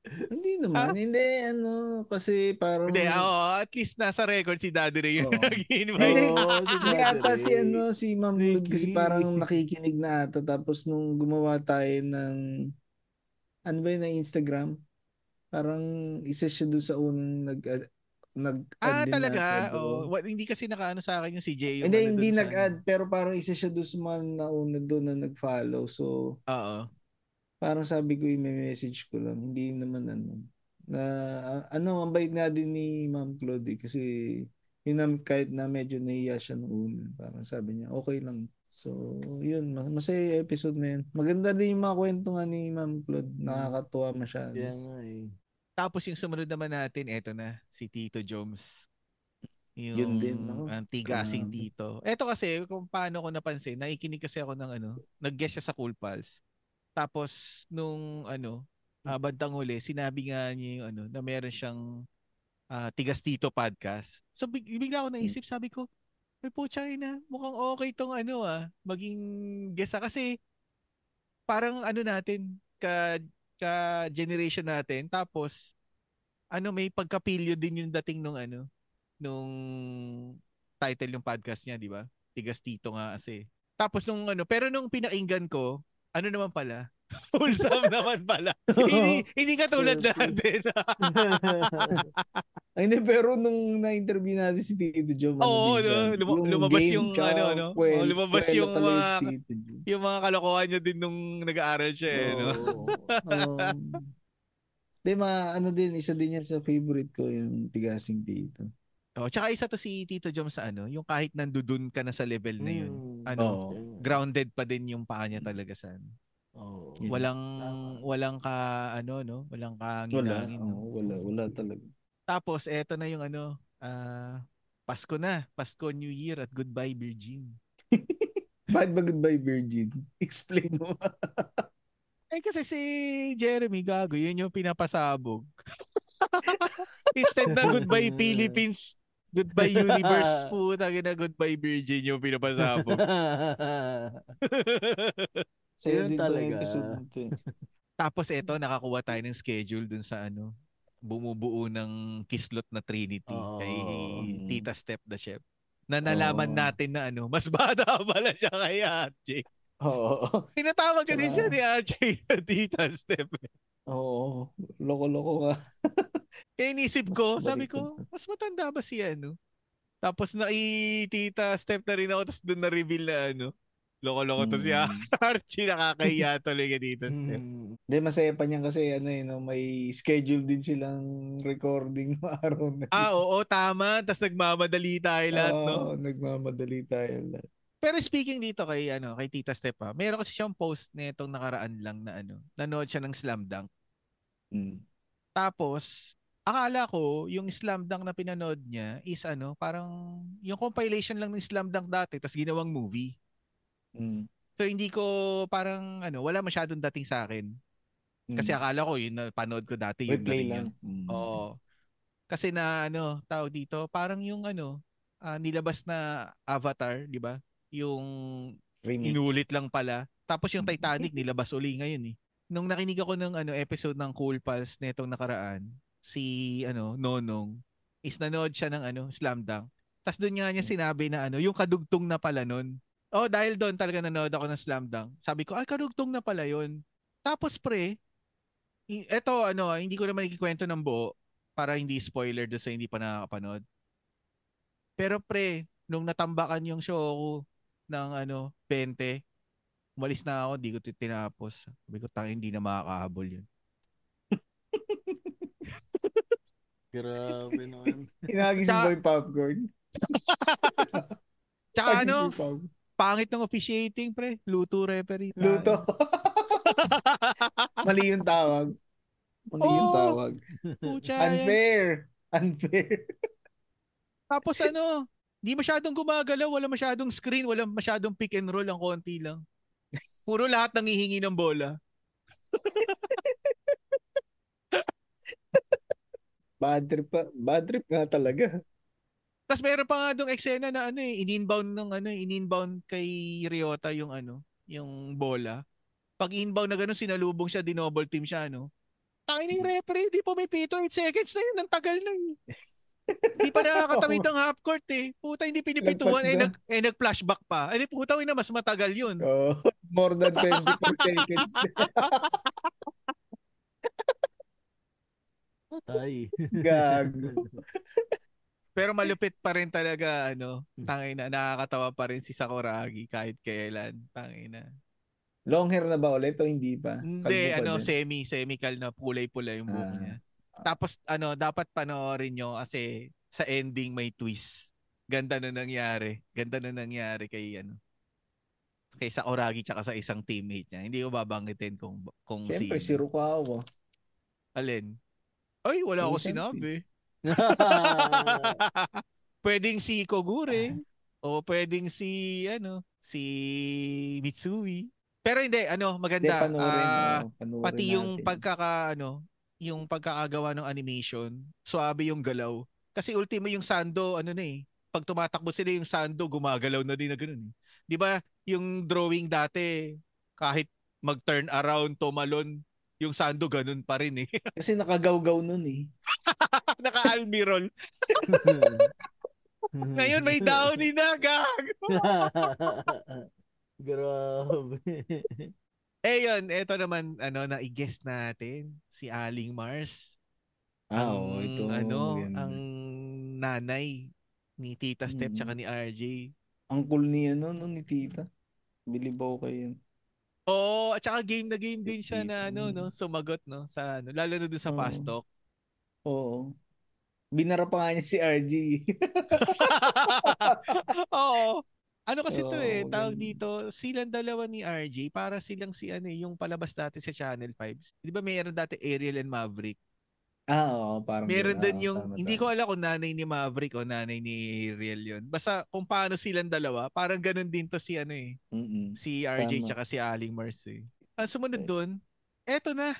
Hindi naman. Hindi, ano, kasi parang... Hindi, oo, at least nasa record si Daddy Ray yung Oo. nag-invite. Hindi, Oo, si Hindi Daddy ata si ano si Ma'am Lud kasi parang nakikinig na ata tapos nung gumawa tayo ng ano ba yun na Instagram parang isa siya doon sa unang nag nag Ah, din talaga? doon. Oh, hindi kasi nakaano sa akin yung si Jay. Yung Hindi, ano hindi nag-add pero parang isa siya doon sa mga nauna doon na nag-follow. So, Oo. Parang sabi ko yung message ko lang. Hindi naman ano. Na, ano, ang bait nga din ni Ma'am Claude eh, kasi yun na, kahit na medyo nahiya siya una. Parang sabi niya, okay lang. So, yun. mas- Masaya yung episode na yun. Maganda din yung mga kwento nga ni Ma'am Claude. Nakakatuwa masyado. Kaya nga eh. Tapos yung sumunod naman natin, eto na, si Tito Joms. Yung Yun din, ako. ang tigasing Grabe. Tito. Eto kasi, kung paano ko napansin, nakikinig kasi ako ng ano, nag-guest siya sa Cool Pals. Tapos, nung ano, ah, bandang huli, sinabi nga niya yung ano, na meron siyang ah, Tigas Tito podcast. So, big, bigla ako naisip, sabi ko, may putya na, mukhang okay tong ano ah, maging guest ah. Kasi, parang ano natin, ka, ka generation natin. Tapos, ano, may pagkapilyo din yung dating nung ano, nung title yung podcast niya, di ba? Tigas Tito nga kasi. Tapos nung ano, pero nung pinakinggan ko, ano naman pala? Wholesome naman pala. hindi, hindi katulad natin. Ay, hindi, pero nung na-interview natin si Tito Joe, ano Oo, siya, no, luma- lumabas yung ka, ano, no? kwel- Oo, lumabas kwela yung mga- si Tito yung mga kalokohan niya din nung nag-aaral siya, eh, no? Um, Di ma, ano din, isa din yan sa favorite ko, yung tigasing dito. Oh, tsaka isa to si Tito Jom sa ano, yung kahit nandudun ka na sa level na yun, Mm. ano, Oo. grounded pa din yung paa niya talaga sa ano. Oo. Yeah. Walang Tama. walang ka ano no, walang Wala, kangin-angin. no? oo, wala, wala talaga. Tapos eto na yung ano, ah Pasko na, Pasko New Year at Goodbye Virgin. Bakit ba goodbye Virgin? Explain mo. Eh kasi si Jeremy gago, yun yung pinapasabog. Instead na Goodbye Philippines, Goodbye Universe, puta na Goodbye Virgin yung pinapasabog. Ayun din talaga. eh. Tapos eto, nakakuha tayo ng schedule dun sa ano, bumubuo ng kislot na Trinity Oo. kay. Tita Step the Chef. Na nalaman Oo. natin na ano, mas bata pala siya kay Archie. Oo. Tinatawag ka din siya ni Archie na Tita Step. Oo. Loko-loko nga. Kaya inisip ko, sabi ka ko, mas matanda ba si ano? Tapos naki Tita Step na rin ako, tapos doon na-reveal na ano, loko-loko to si Mm. Archie, nakakahiya tuloy Tita Step. Mm. Hindi, masaya pa niyan kasi ano eh, no, may schedule din silang recording no araw na. Ah, oo, tama. Tapos nagmamadali tayo lahat, no? Oo, nagmamadali tayo lahat. Pero speaking dito kay ano, kay Tita Step ha, meron kasi siyang post nitong nakaraan lang na ano, nanood siya ng Slam Dunk. Mm. Tapos akala ko yung Slam Dunk na pinanood niya is ano, parang yung compilation lang ng Slam Dunk dati tapos ginawang movie. Mm. So hindi ko parang ano, wala masyadong dating sa akin. Kasi akala ko yun panood ko dati yun na Replay rin lang. yun. Mm. Oo. Kasi na ano, tawag dito, parang yung ano, ah, nilabas na Avatar, di ba? Yung Remake. inulit lang pala. Tapos yung Titanic nilabas uli ngayon eh. Nung nakinig ako ng ano episode ng Cool Pals netong nakaraan, si ano Nonong is nanood siya ng ano Slam Dunk. Tapos doon nga niya sinabi na ano, yung kadugtong na pala nun. Oh, dahil doon talaga nanood ako ng Slam Dunk. Sabi ko, ay kadugtong na pala yun. Tapos pre, eto ano, hindi ko naman ikikwento ng buo para hindi spoiler doon sa hindi pa nakakapanood. Pero pre, nung natambakan yung show ko ng ano, 20, umalis na ako, di ko tinapos. Sabi ko, tang hindi na makakahabol yun. Grabe naman. Hinagising Tsaka- ko yung popcorn. Tsaka ano, yung pangit ng officiating, pre. Luto referee. Luto. Mali yung tawag. Mali yung Oo. tawag. Pucha, Unfair. Unfair. Tapos ano, di masyadong gumagalaw, wala masyadong screen, wala masyadong pick and roll, ang konti lang. Puro lahat nangihingi ng bola. Bad trip pa. Bad trip nga talaga. Tapos meron pa nga dong eksena na ano eh, in-inbound ng ano, eh, in-inbound kay Ryota yung ano, yung bola. Pag inbound na ganun, sinalubong siya, dinoble team siya, ano. Tayo ng referee, di pumipito, 8 seconds na yun, ang tagal na eh. Hindi pa nakakatawid ng half court eh. Puta, hindi pinipituan, eh, na. nag, eh nag-flashback pa. Eh, puta, na mas matagal yun. Oh, more than 24 seconds. Patay. Gago. Pero malupit pa rin talaga, ano, tangay na, nakakatawa pa rin si Sakuragi kahit kailan, tangay na. Long hair na ba ulit o hindi pa? Hindi, Kalbo ano, din. semi, semi-cal na pulay-pula yung buhok Ah. niya. Tapos, ano, dapat panoorin nyo kasi sa ending may twist. Ganda na nangyari. Ganda na nangyari kay, ano, kay Sakuragi tsaka sa isang teammate niya. Hindi ko babanggitin kung, kung Siyempre, si sino. Rukawa. Alin? Ay, wala ako sinabi. pwedeng si Kogure o pwedeng si ano si Mitsui. Pero hindi ano Hindi, maganda. panoorin. Ah, panoorin pati yung natin. pagkaka ano, yung pagkakagawa ng animation, suabe yung galaw. Kasi ultimo yung Sando ano na eh. Pag tumatakbo sila yung Sando gumagalaw na din na ganun. eh. 'Di ba? Yung drawing dati kahit mag-turn around tumalon yung Sando ganun pa rin eh. Kasi nakagaw-gaw nun eh. Naka-almirol. Ngayon may downy na, gag! Grabe. Eh yun, eto naman, ano, na-guess natin, si Aling Mars. Ah, ang, oo, ito. Ano, maganda. ang nanay ni Tita Step Mm. tsaka ni RJ. Ang cool ni ano, no, ni Tita. Bilibaw kayo. Oo, at saka game na game din siya na ano, no, sumagot, no, sa ano, lalo na dun sa Oo. fast talk. Oo. Binara pa nga niya si RG. Oo. Ano kasi to Oo, eh, tawag dito, silang dalawa ni RJ, para silang si ano, eh, yung palabas dati sa Channel 5. Di ba mayroon dati Ariel and Maverick? Ah, oo, parang Meron din Oo, yung, tama, hindi ko alam kung nanay ni Maverick o nanay ni Ariel yun. Basta kung paano silang dalawa, parang ganun din to si ano eh, Mm-mm. si RJ Tama. tsaka si Aling Mars eh. Ang sumunod Okay. doon, eto na,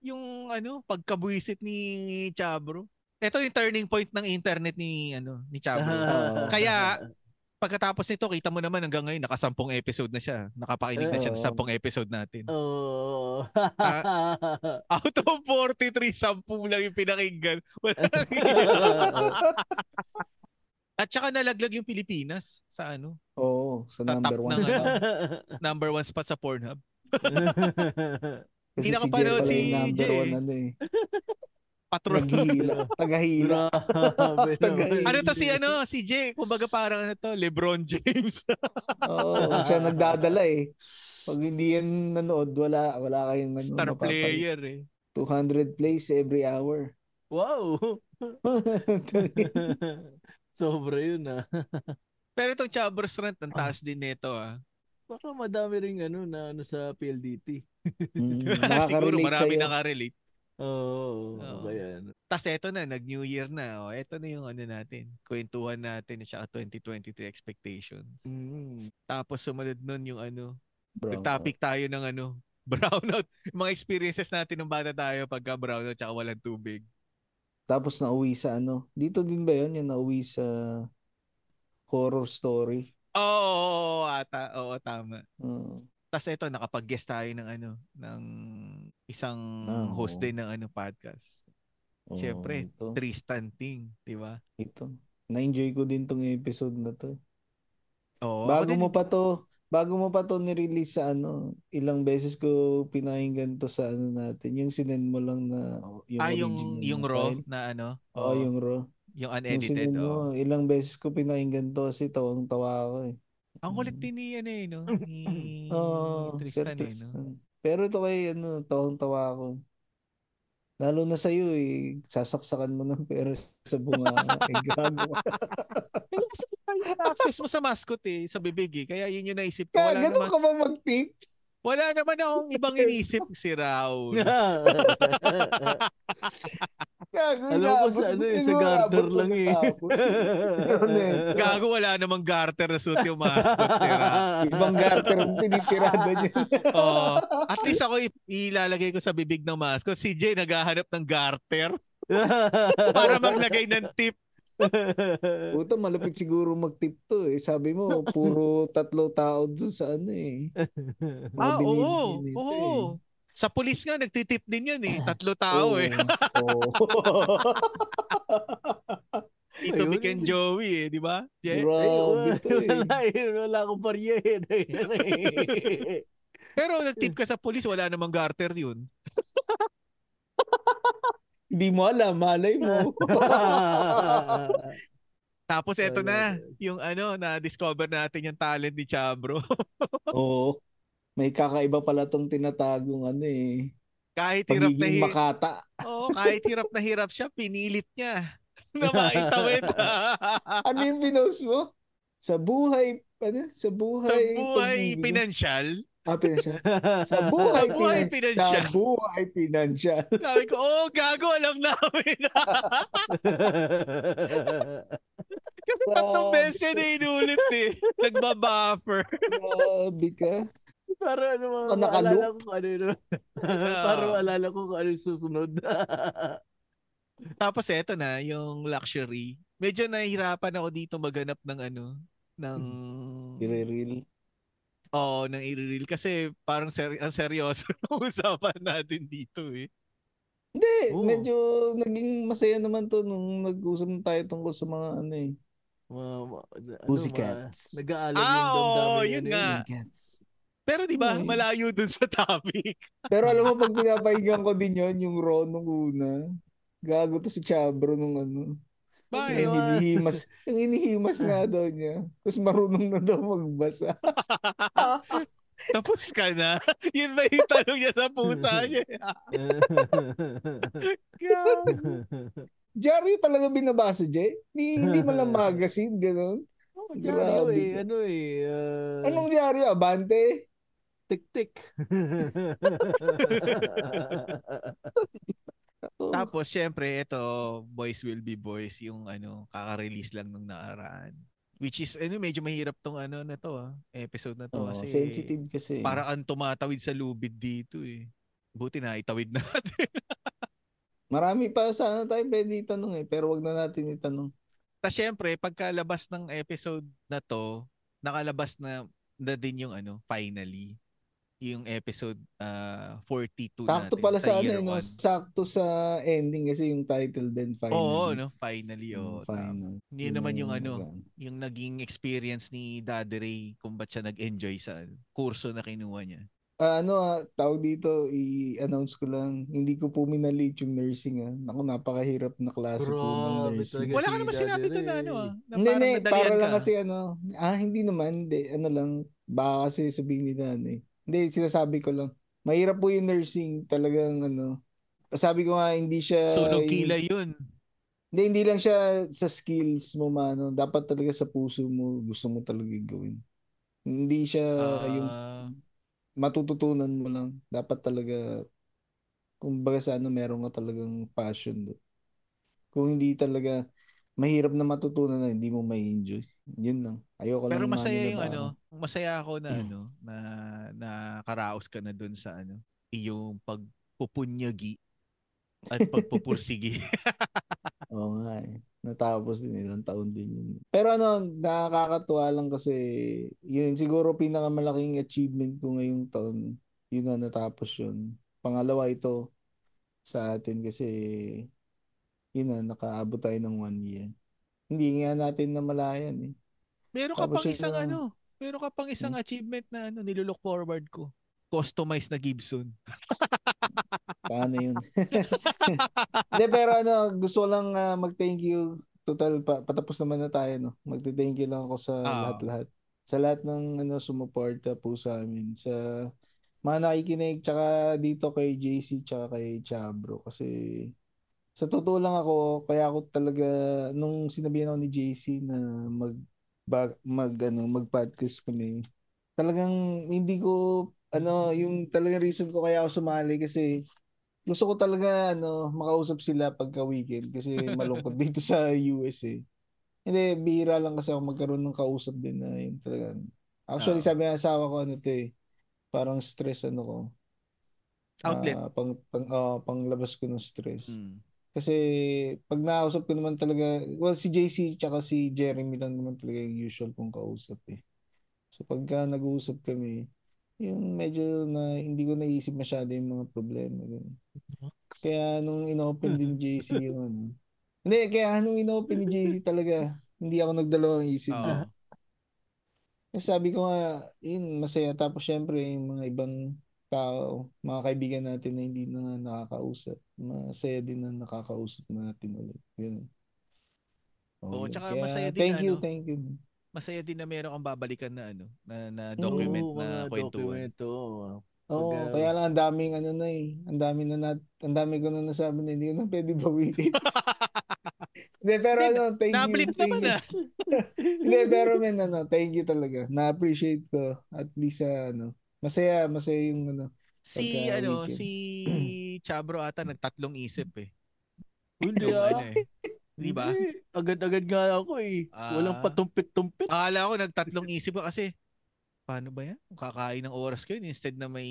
yung ano, pagkabuisit ni Chabro. Eto yung turning point ng internet ni ano ni Chabro. Oo. Kaya, Pagkatapos nito, kita mo naman hanggang ngayon, nakasampung episode na siya. Nakapakinig na siya sa Oo. sampung episode natin. Oh. Out of 43, sampu lang yung pinakinggan. Wala At saka nalaglag yung Pilipinas sa ano, Oo, sa Sa number one ng spot. number one spot sa Pornhub. Kasi Hindi si Jay nakapanood pala si yung number Jay. one ano eh. Patron. Naghihila. Tagahila. Naman. ano to si ano, si Jay, kumbaga parang ano to, LeBron James. Oo, siya nagdadala eh. Pag hindi yan nanood, wala wala kayong ano, Star mapapal- player eh. 200 plays every hour. Wow. Sobra yun ah. Pero itong Chabros Rant, ang taas din nito ah. Baka madami ring ano na ano sa PLDT. Mm, Siguro marami sa'yo. nakarelate. Oo. Oo. Kaya ano. Tapos eto na, nag-New Year na. Oh. Eto na yung ano natin. Kwentuhan natin at saka 2023 expectations. Mm. Tapos sumunod nun yung ano, Bro, nag-topic tayo ng ano, Brownout. Yung mga experiences natin nung bata tayo pagka brownout tsaka walang tubig. Tapos nauwi sa ano. Dito din ba yun? Yung nauwi sa horror story. Oo, oo, oo, ata. Oo, tama. Uh, Tapos ito, nakapag-guest tayo ng ano, ng isang Ah, host din ng ano podcast. oh, Siyempre, Ito, Tristan Ting, di ba? ito. Na-enjoy ko din tong episode na to. Oo, Bago din- mo pa to, bago mo pa to ni-release sa ano, ilang beses ko pinakinggan to sa ano natin, yung sinend mo lang na yung ah, yung, yung raw file. na ano? Oo, yung raw. yung Yung unedited. oo. mo, ilang beses ko pinakinggan to kasi tawang-tawa ako eh. Ang kulit din ni ano eh, no? Ni Oo, Sir Tristan, eh, no? Pero ito kay ano, tawang-tawa ako. Lalo na sa'yo eh, sasaksakan mo ng pera sa bunga. eh, gago. Kasi access mo sa mascot eh, sa bibig eh. Kaya yun yung naisip ko. Kaya Wala ganun naman, ka ba mag-tip? Wala naman akong ibang inisip si Raul. Gago, Alam ko sa ano eh, sa garter lang eh. eh. Gago, wala namang garter na suit yung mascot si Raul. Ibang garter ang tinitirada niya. Oo. At least ako i- ilalagay ko sa bibig ng mascot. Si Jay naghahanap ng garter para maglagay ng tip. Puta, malapit siguro mag-tip to eh. Sabi mo, puro tatlo tao dun sa ano eh. Mga Ah, oo. Oo. eh. Sa pulis nga, nagtitip din yan eh. Tatlo tao Oo. eh. Oo. Tito Ayun. And Joey eh, di ba? Jay? Grabe to eh. wala, eh, wala akong barya eh. Pero nagtip ka sa pulis, wala namang garter yun. Hindi mo alam, malay mo. Tapos eto na, yung ano, na-discover natin yung talent ni Chabro. Oo. May kakaiba pala tong tinatagong ano eh. kahit hirap na hirap, makata. oh, kahit hirap na hirap siya, pinilit niya na maitawid. Ano yung pinost mo? Sa buhay, ano? Sa buhay. sa buhay pagiging- pinansyal. Ah, pinansyal. Sa buhay, Sa buhay pinan- pinansyal. Sa buhay pinansyal. Sabi ko, oh, gago, alam namin. Kasi tatlong Grabe. beses na inulit eh. Nagbabuffer. Grabe ka. Para ano, Ah, maalala nakaloop. ko kung ano yun. Para maalala ko kung ano yung susunod. Tapos eto na, yung luxury. Medyo nahihirapan ako dito maghanap ng ano, ng... I-reel. Oo, ng i-reel. Kasi parang ser- ang seryoso ng usapan natin dito eh. Hindi, Oo. medyo naging masaya naman to nung nag-usap na tayo tungkol sa mga ano eh. mga, ano, Pussycats. mga- Nag-aalam Ah, yung damdamin oo, yun na nga. Cats. Pero di ba, Ay. malayo dun sa topic. Pero alam mo, pag pinapahinggan ko din yon yung Ron nung una, gago to si Chabro nung ano. Bakit? Yung hinihimas, yung hinihimas nga daw niya. Tapos marunong na daw magbasa. Tapos ka na. Yun ba yung tanong niya sa pusa niya? Diaryo talaga binabasa, Jay? Hindi, hindi man lang magazine, gano'n. Oh, Grabe Grabe. Eh, ano eh. ah, Anong diaryo? Abante? Tik-tik. Tapos, syempre, ito, Boys Will Be Boys, yung ano, kaka-release lang nung nakaraan. Which is, ano, medyo mahirap tong ano na to, ah, episode na to. Oo, kasi sensitive kasi. Para ang tumatawid sa lubid dito eh. Buti na, itawid natin. Marami pa sana tayo pwede itanong eh, pero wag na natin itanong. Tapos syempre, pagkalabas ng episode na to, nakalabas na, na din yung ano, finally, yung episode ah, 42 Sakto natin. pala sa ano, year eh, no? sakto sa ending kasi yung title din finally. Oo, no? Finally, oh. final. Yun naman yung ano, ano. yung naging experience ni Daddy Ray kung ba't siya nag-enjoy sa ano, kurso na kinuha niya. Ah, ano ah, tawag dito, i-announce ko lang, hindi ko po minalit yung nursing ah. Naku, napakahirap na klase po ng nursing. Wala ka si naman sinabi doon na ano ah. Na Hindi, parang hindi, para lang ka. kasi ano, ah, hindi naman, hindi, ano lang, baka kasi sabihin nila ano eh. Hindi, sinasabi ko lang, mahirap po yung nursing, talagang ano, sabi ko nga, hindi siya, Sunog yung- kilay yun. Hindi, hindi lang siya sa skills mo mano. Dapat talaga sa puso mo, gusto mo talaga gawin. Hindi siya yung Ah, matututunan mo lang. Dapat talaga, kung baga sa ano, meron ka talagang passion doon. Kung hindi talaga, mahirap na matutunan na hindi mo may enjoy. Yun lang. Ayoko Pero lang masaya yung ano. Masaya ako na ano, na nakaraos ka na dun sa ano, yung pagpupunyagi at pagpupursigi. Oo nga eh. Natapos din ilang taon din yun. Pero ano, nakakatuwa lang kasi yun siguro pinakamalaking achievement ko ngayong taon. Yun na natapos yun. Pangalawa ito sa atin kasi yun na, nakaabot tayo ng one year. Hindi nga natin namalayan eh. Meron ka Tapos pang isang na- ano, meron ka pang isang achievement na ano, nilulook forward ko. Customized na Gibson. Paano yun? Hindi, pero ano, gusto lang ah, mag-thank you. Total, pa, patapos naman na tayo, no? Magte-thank you lang ako sa Oo. lahat-lahat. Sa lahat ng ano, sumuporta po sa amin. Sa mga nakikinig, tsaka dito kay JC, tsaka kay Chabro. Kasi sa totoo lang ako, kaya ako talaga, nung sinabihan ako ni JC na mag, bag, mag, ano, mag-podcast kami, talagang hindi ko, ano, yung talagang reason ko kaya ako sumali kasi gusto ko talaga ano makausap sila pagka weekend kasi malungkot dito sa US eh. Hindi, bihira lang kasi ako magkaroon ng kausap din na yun talaga. Actually, Oo. sabi ng asawa ko ano to eh, parang stress ano ko. Outlet. Ah, pang, pang, ah, panglabas ko ng stress. Mm. Kasi pag nakausap ko naman talaga, well, si JC tsaka si Jeremy lang naman talaga yung usual kong kausap eh. So pagka nag-uusap kami, yung medyo na hindi ko naisip masyado yung mga problema. ganun. Kaya nung inopen din JC yung ano. Hindi, kaya nung inopen ni JC talaga, hindi ako nagdalawang isip. Kasi sabi ko nga, yun, masaya. Tapos syempre, yung mga ibang tao, mga kaibigan natin na hindi na nakakausap, masaya din na nakakausap natin ulit. Yun. Oo, yun. tsaka Kaya, masaya din Thank you, ano, thank you. Masaya din na meron kang babalikan na ano, na, na Oo, document Oo, na kwentuhan. Oo, Pag, ah, kaya lang ang daming ano na eh. Ang dami na nat ang dami ko na nasabi na hindi ko na pwede bawiin. Hindi, pero ano, thank you. Naman ah. Hindi, pero men, ano, thank you talaga. Na-appreciate ko. At least, ah, ano, masaya, masaya yung, ano, Si Pagka ano, weekend. si Chabro ata nagtatlong isip eh. Hindi ah. ano eh. Di ba? Agad-agad nga ako eh. Walang Ah. patumpit-tumpit. Akala ko nagtatlong isip ko kasi paano ba yan? Kakain ng oras ko yun instead na may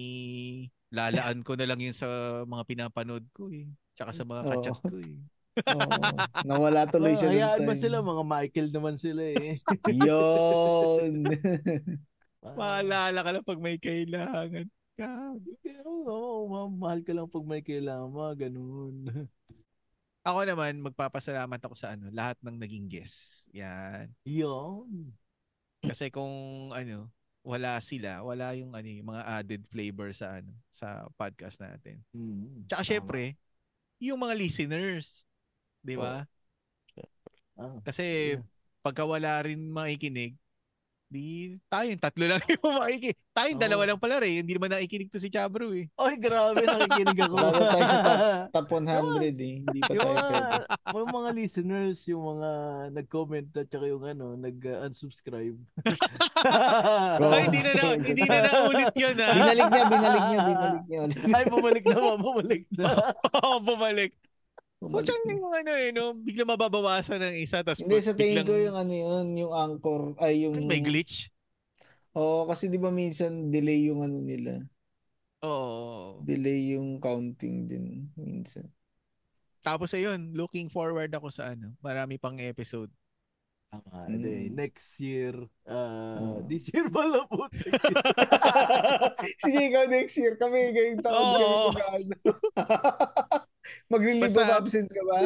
lalaan ko na lang yun sa mga pinapanood ko eh. Tsaka sa mga kachat ko eh. Oo, nawala tuloy Ah, siya. hayaan time. sila, mga Michael naman sila eh. Yun. Maalala ka lang pag may kailangan ka. Oo, oo, ma- mahal ka lang pag may kailangan, mga ganun. Ako naman, magpapasalamat ako sa ano, lahat ng naging guests. Yan. Yun. Kasi kung ano, wala sila, wala yung ano, yung mga added flavor sa ano, sa podcast natin. Mm, Tsaka tama. syempre, yung mga listeners. Di ba? Ah, Kasi Yeah. pagka wala rin makikinig, di tayong tatlo lang yung makikinig. Tayong Oo. dalawa lang pala rin. Hindi naman nakikinig to si Chabro eh. Oy, grabe, nakikinig ako. Na tayo sa Top 100 eh. Hindi pa yung tayo mga, pwede. yung mga listeners, yung mga nag-comment at saka yung ano, nag-unsubscribe. Oo. Ay, hindi na, na hindi na naulit yun ah. Binalik niya, binalik niya, binalik niya. Ay, bumalik na? Bumalik na. Oo, bumalik. Bumalik Kutsang niya. yung ano eh, no? Bigla mababawasan ng isa, tapos Hindi, sa tingin biglang ko yung ano yun, yung anchor, ay yung... may glitch. Oo, kasi di ba minsan delay yung ano nila. Oo. Delay yung counting din minsan. Tapos ayun, looking forward ako sa ano, marami pang episode. Ah, hindi. Mm. Next year, uh, Oo. this year pala po. Sige, ikaw next year. Kami ngayong taon Oo. Maglilibo Basta- ba absent ka ba?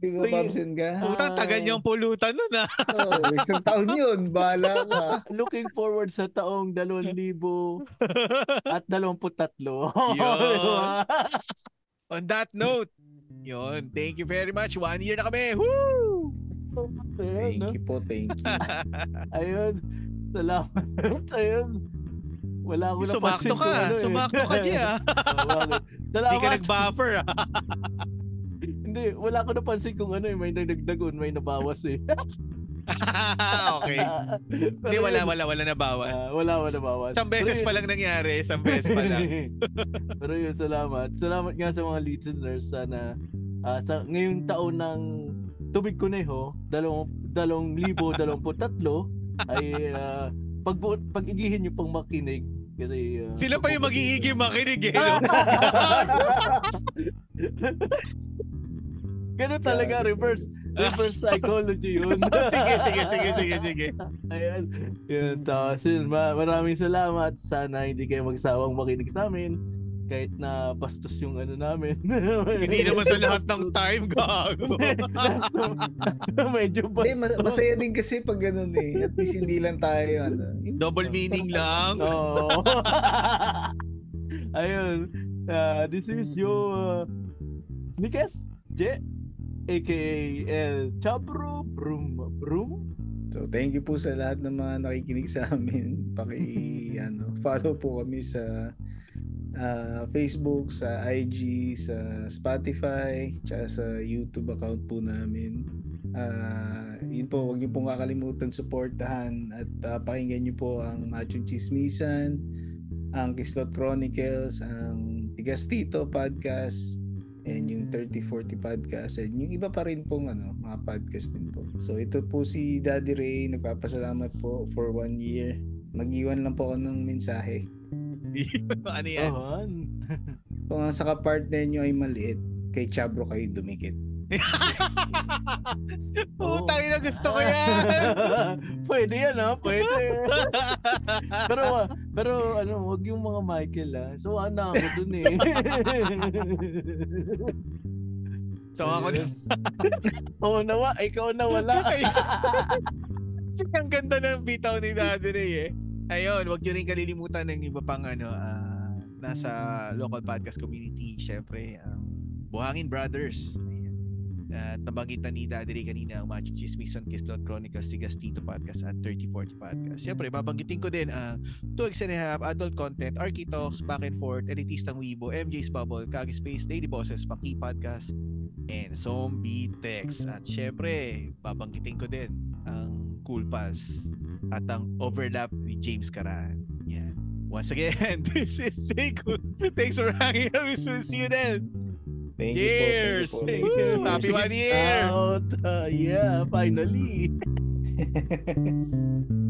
Di ba Sige. absent ka? Putang tagal niyang pulutan nun ah. Oo, isang taon yun. Bahala ka. Looking forward sa taong 2,000 at 23. Yun. On that note, yun, thank you very much. One year na kami. Woo! Thank you po, thank you. Ayun. Salamat. Ayun. Wala akong napansin Sumakto ka. ano eh. Sumakto ka, G ah. Bakit? Hindi Salamat. ka nag-buffer ah. Hindi, wala akong napansin kung ano eh. May nagdagdagon, may nabawas eh. okay. Hindi, wala, wala, wala na bawas. Ah, wala, wala nabawas. Isang beses pa lang nangyari. Isang beses pa lang. Pero yun, salamat. Salamat nga sa mga listeners. Sana ah, sa ngayong taon ng Tubig Kuneho, dalawang, dalawang libo, dalawamput tatlo, ay uh, pag pag igihin niyo pang makinig kasi uh, Sila pa yung mag-iigi makinig eh. No? Ganun talaga reverse reverse psychology yun. sige, sige, sige, sige, sige. Ayan. Yun, tapos yun, maraming salamat. Sana hindi kayo magsawang makinig sa amin kahit na bastos yung ano namin. Hindi naman sa lahat ng time, gago. Medyo bastos. mas- masaya din kasi pag ganun eh. At least hindi lang tayo, ano. Double meaning lang. Oo. Ayun. Uh, this is your uh, Sneakers J aka El Chabro Brum Brum So, thank you po sa lahat ng mga nakikinig sa amin. Paki, ano, follow po kami sa ah, Facebook, sa IG, sa Spotify, tsaka sa YouTube account po namin. Ah, yun po, huwag niyo pong kakalimutan suportahan at ah, pakinggan niyo po ang Machong Chismisan, ang Kislot Chronicles, ang Tigastito Podcast, and yung 3040 podcast and yung iba pa rin pong ano, mga podcast din po. So ito po si Daddy Ray, nagpapasalamat po for one year. Mag-iwan lang po ako ng mensahe. ano yan? Ahan. Kung ang sa kapartner nyo ay maliit, kay Chabro kayo dumikit. Putang ina, gusto ko yan. Pwede yan ha, pwede. pero ah, pero ano, wag yung mga Michael ah. So ano ako dun eh. So ako na. Oo nawa, ikaw na wala. Kasi ang ganda ng bitaw ni Daddy Ray eh. Ayun, wag niyo rin kalilimutan ng iba pang ano, ah, nasa local podcast community. Syempre, ang Buhangin Brothers. Ayan. At nabanggit na ni Daddy Ray kanina ang Macho Chismisan Kislot Chronicles Tigas Tito Podcast at 3040 Podcast. Syempre, babanggitin ko din ang Two Eggs and a Half, Adult Content, Arky Talks, Back and Forth, Elitistang Weibo, MJ's Bubble, Kagi Space, Lady Bosses, Paki Podcast, and Zombie Text. At syempre, babanggitin ko din ang Cool Pals at ang overlap ni James Karan. Yan. Once again, this is Seiko. Thanks for hanging out. We'll see you then. Thank Cheers! you po. Thank you po. Woo! Happy one year! Out. Ah, yeah, finally.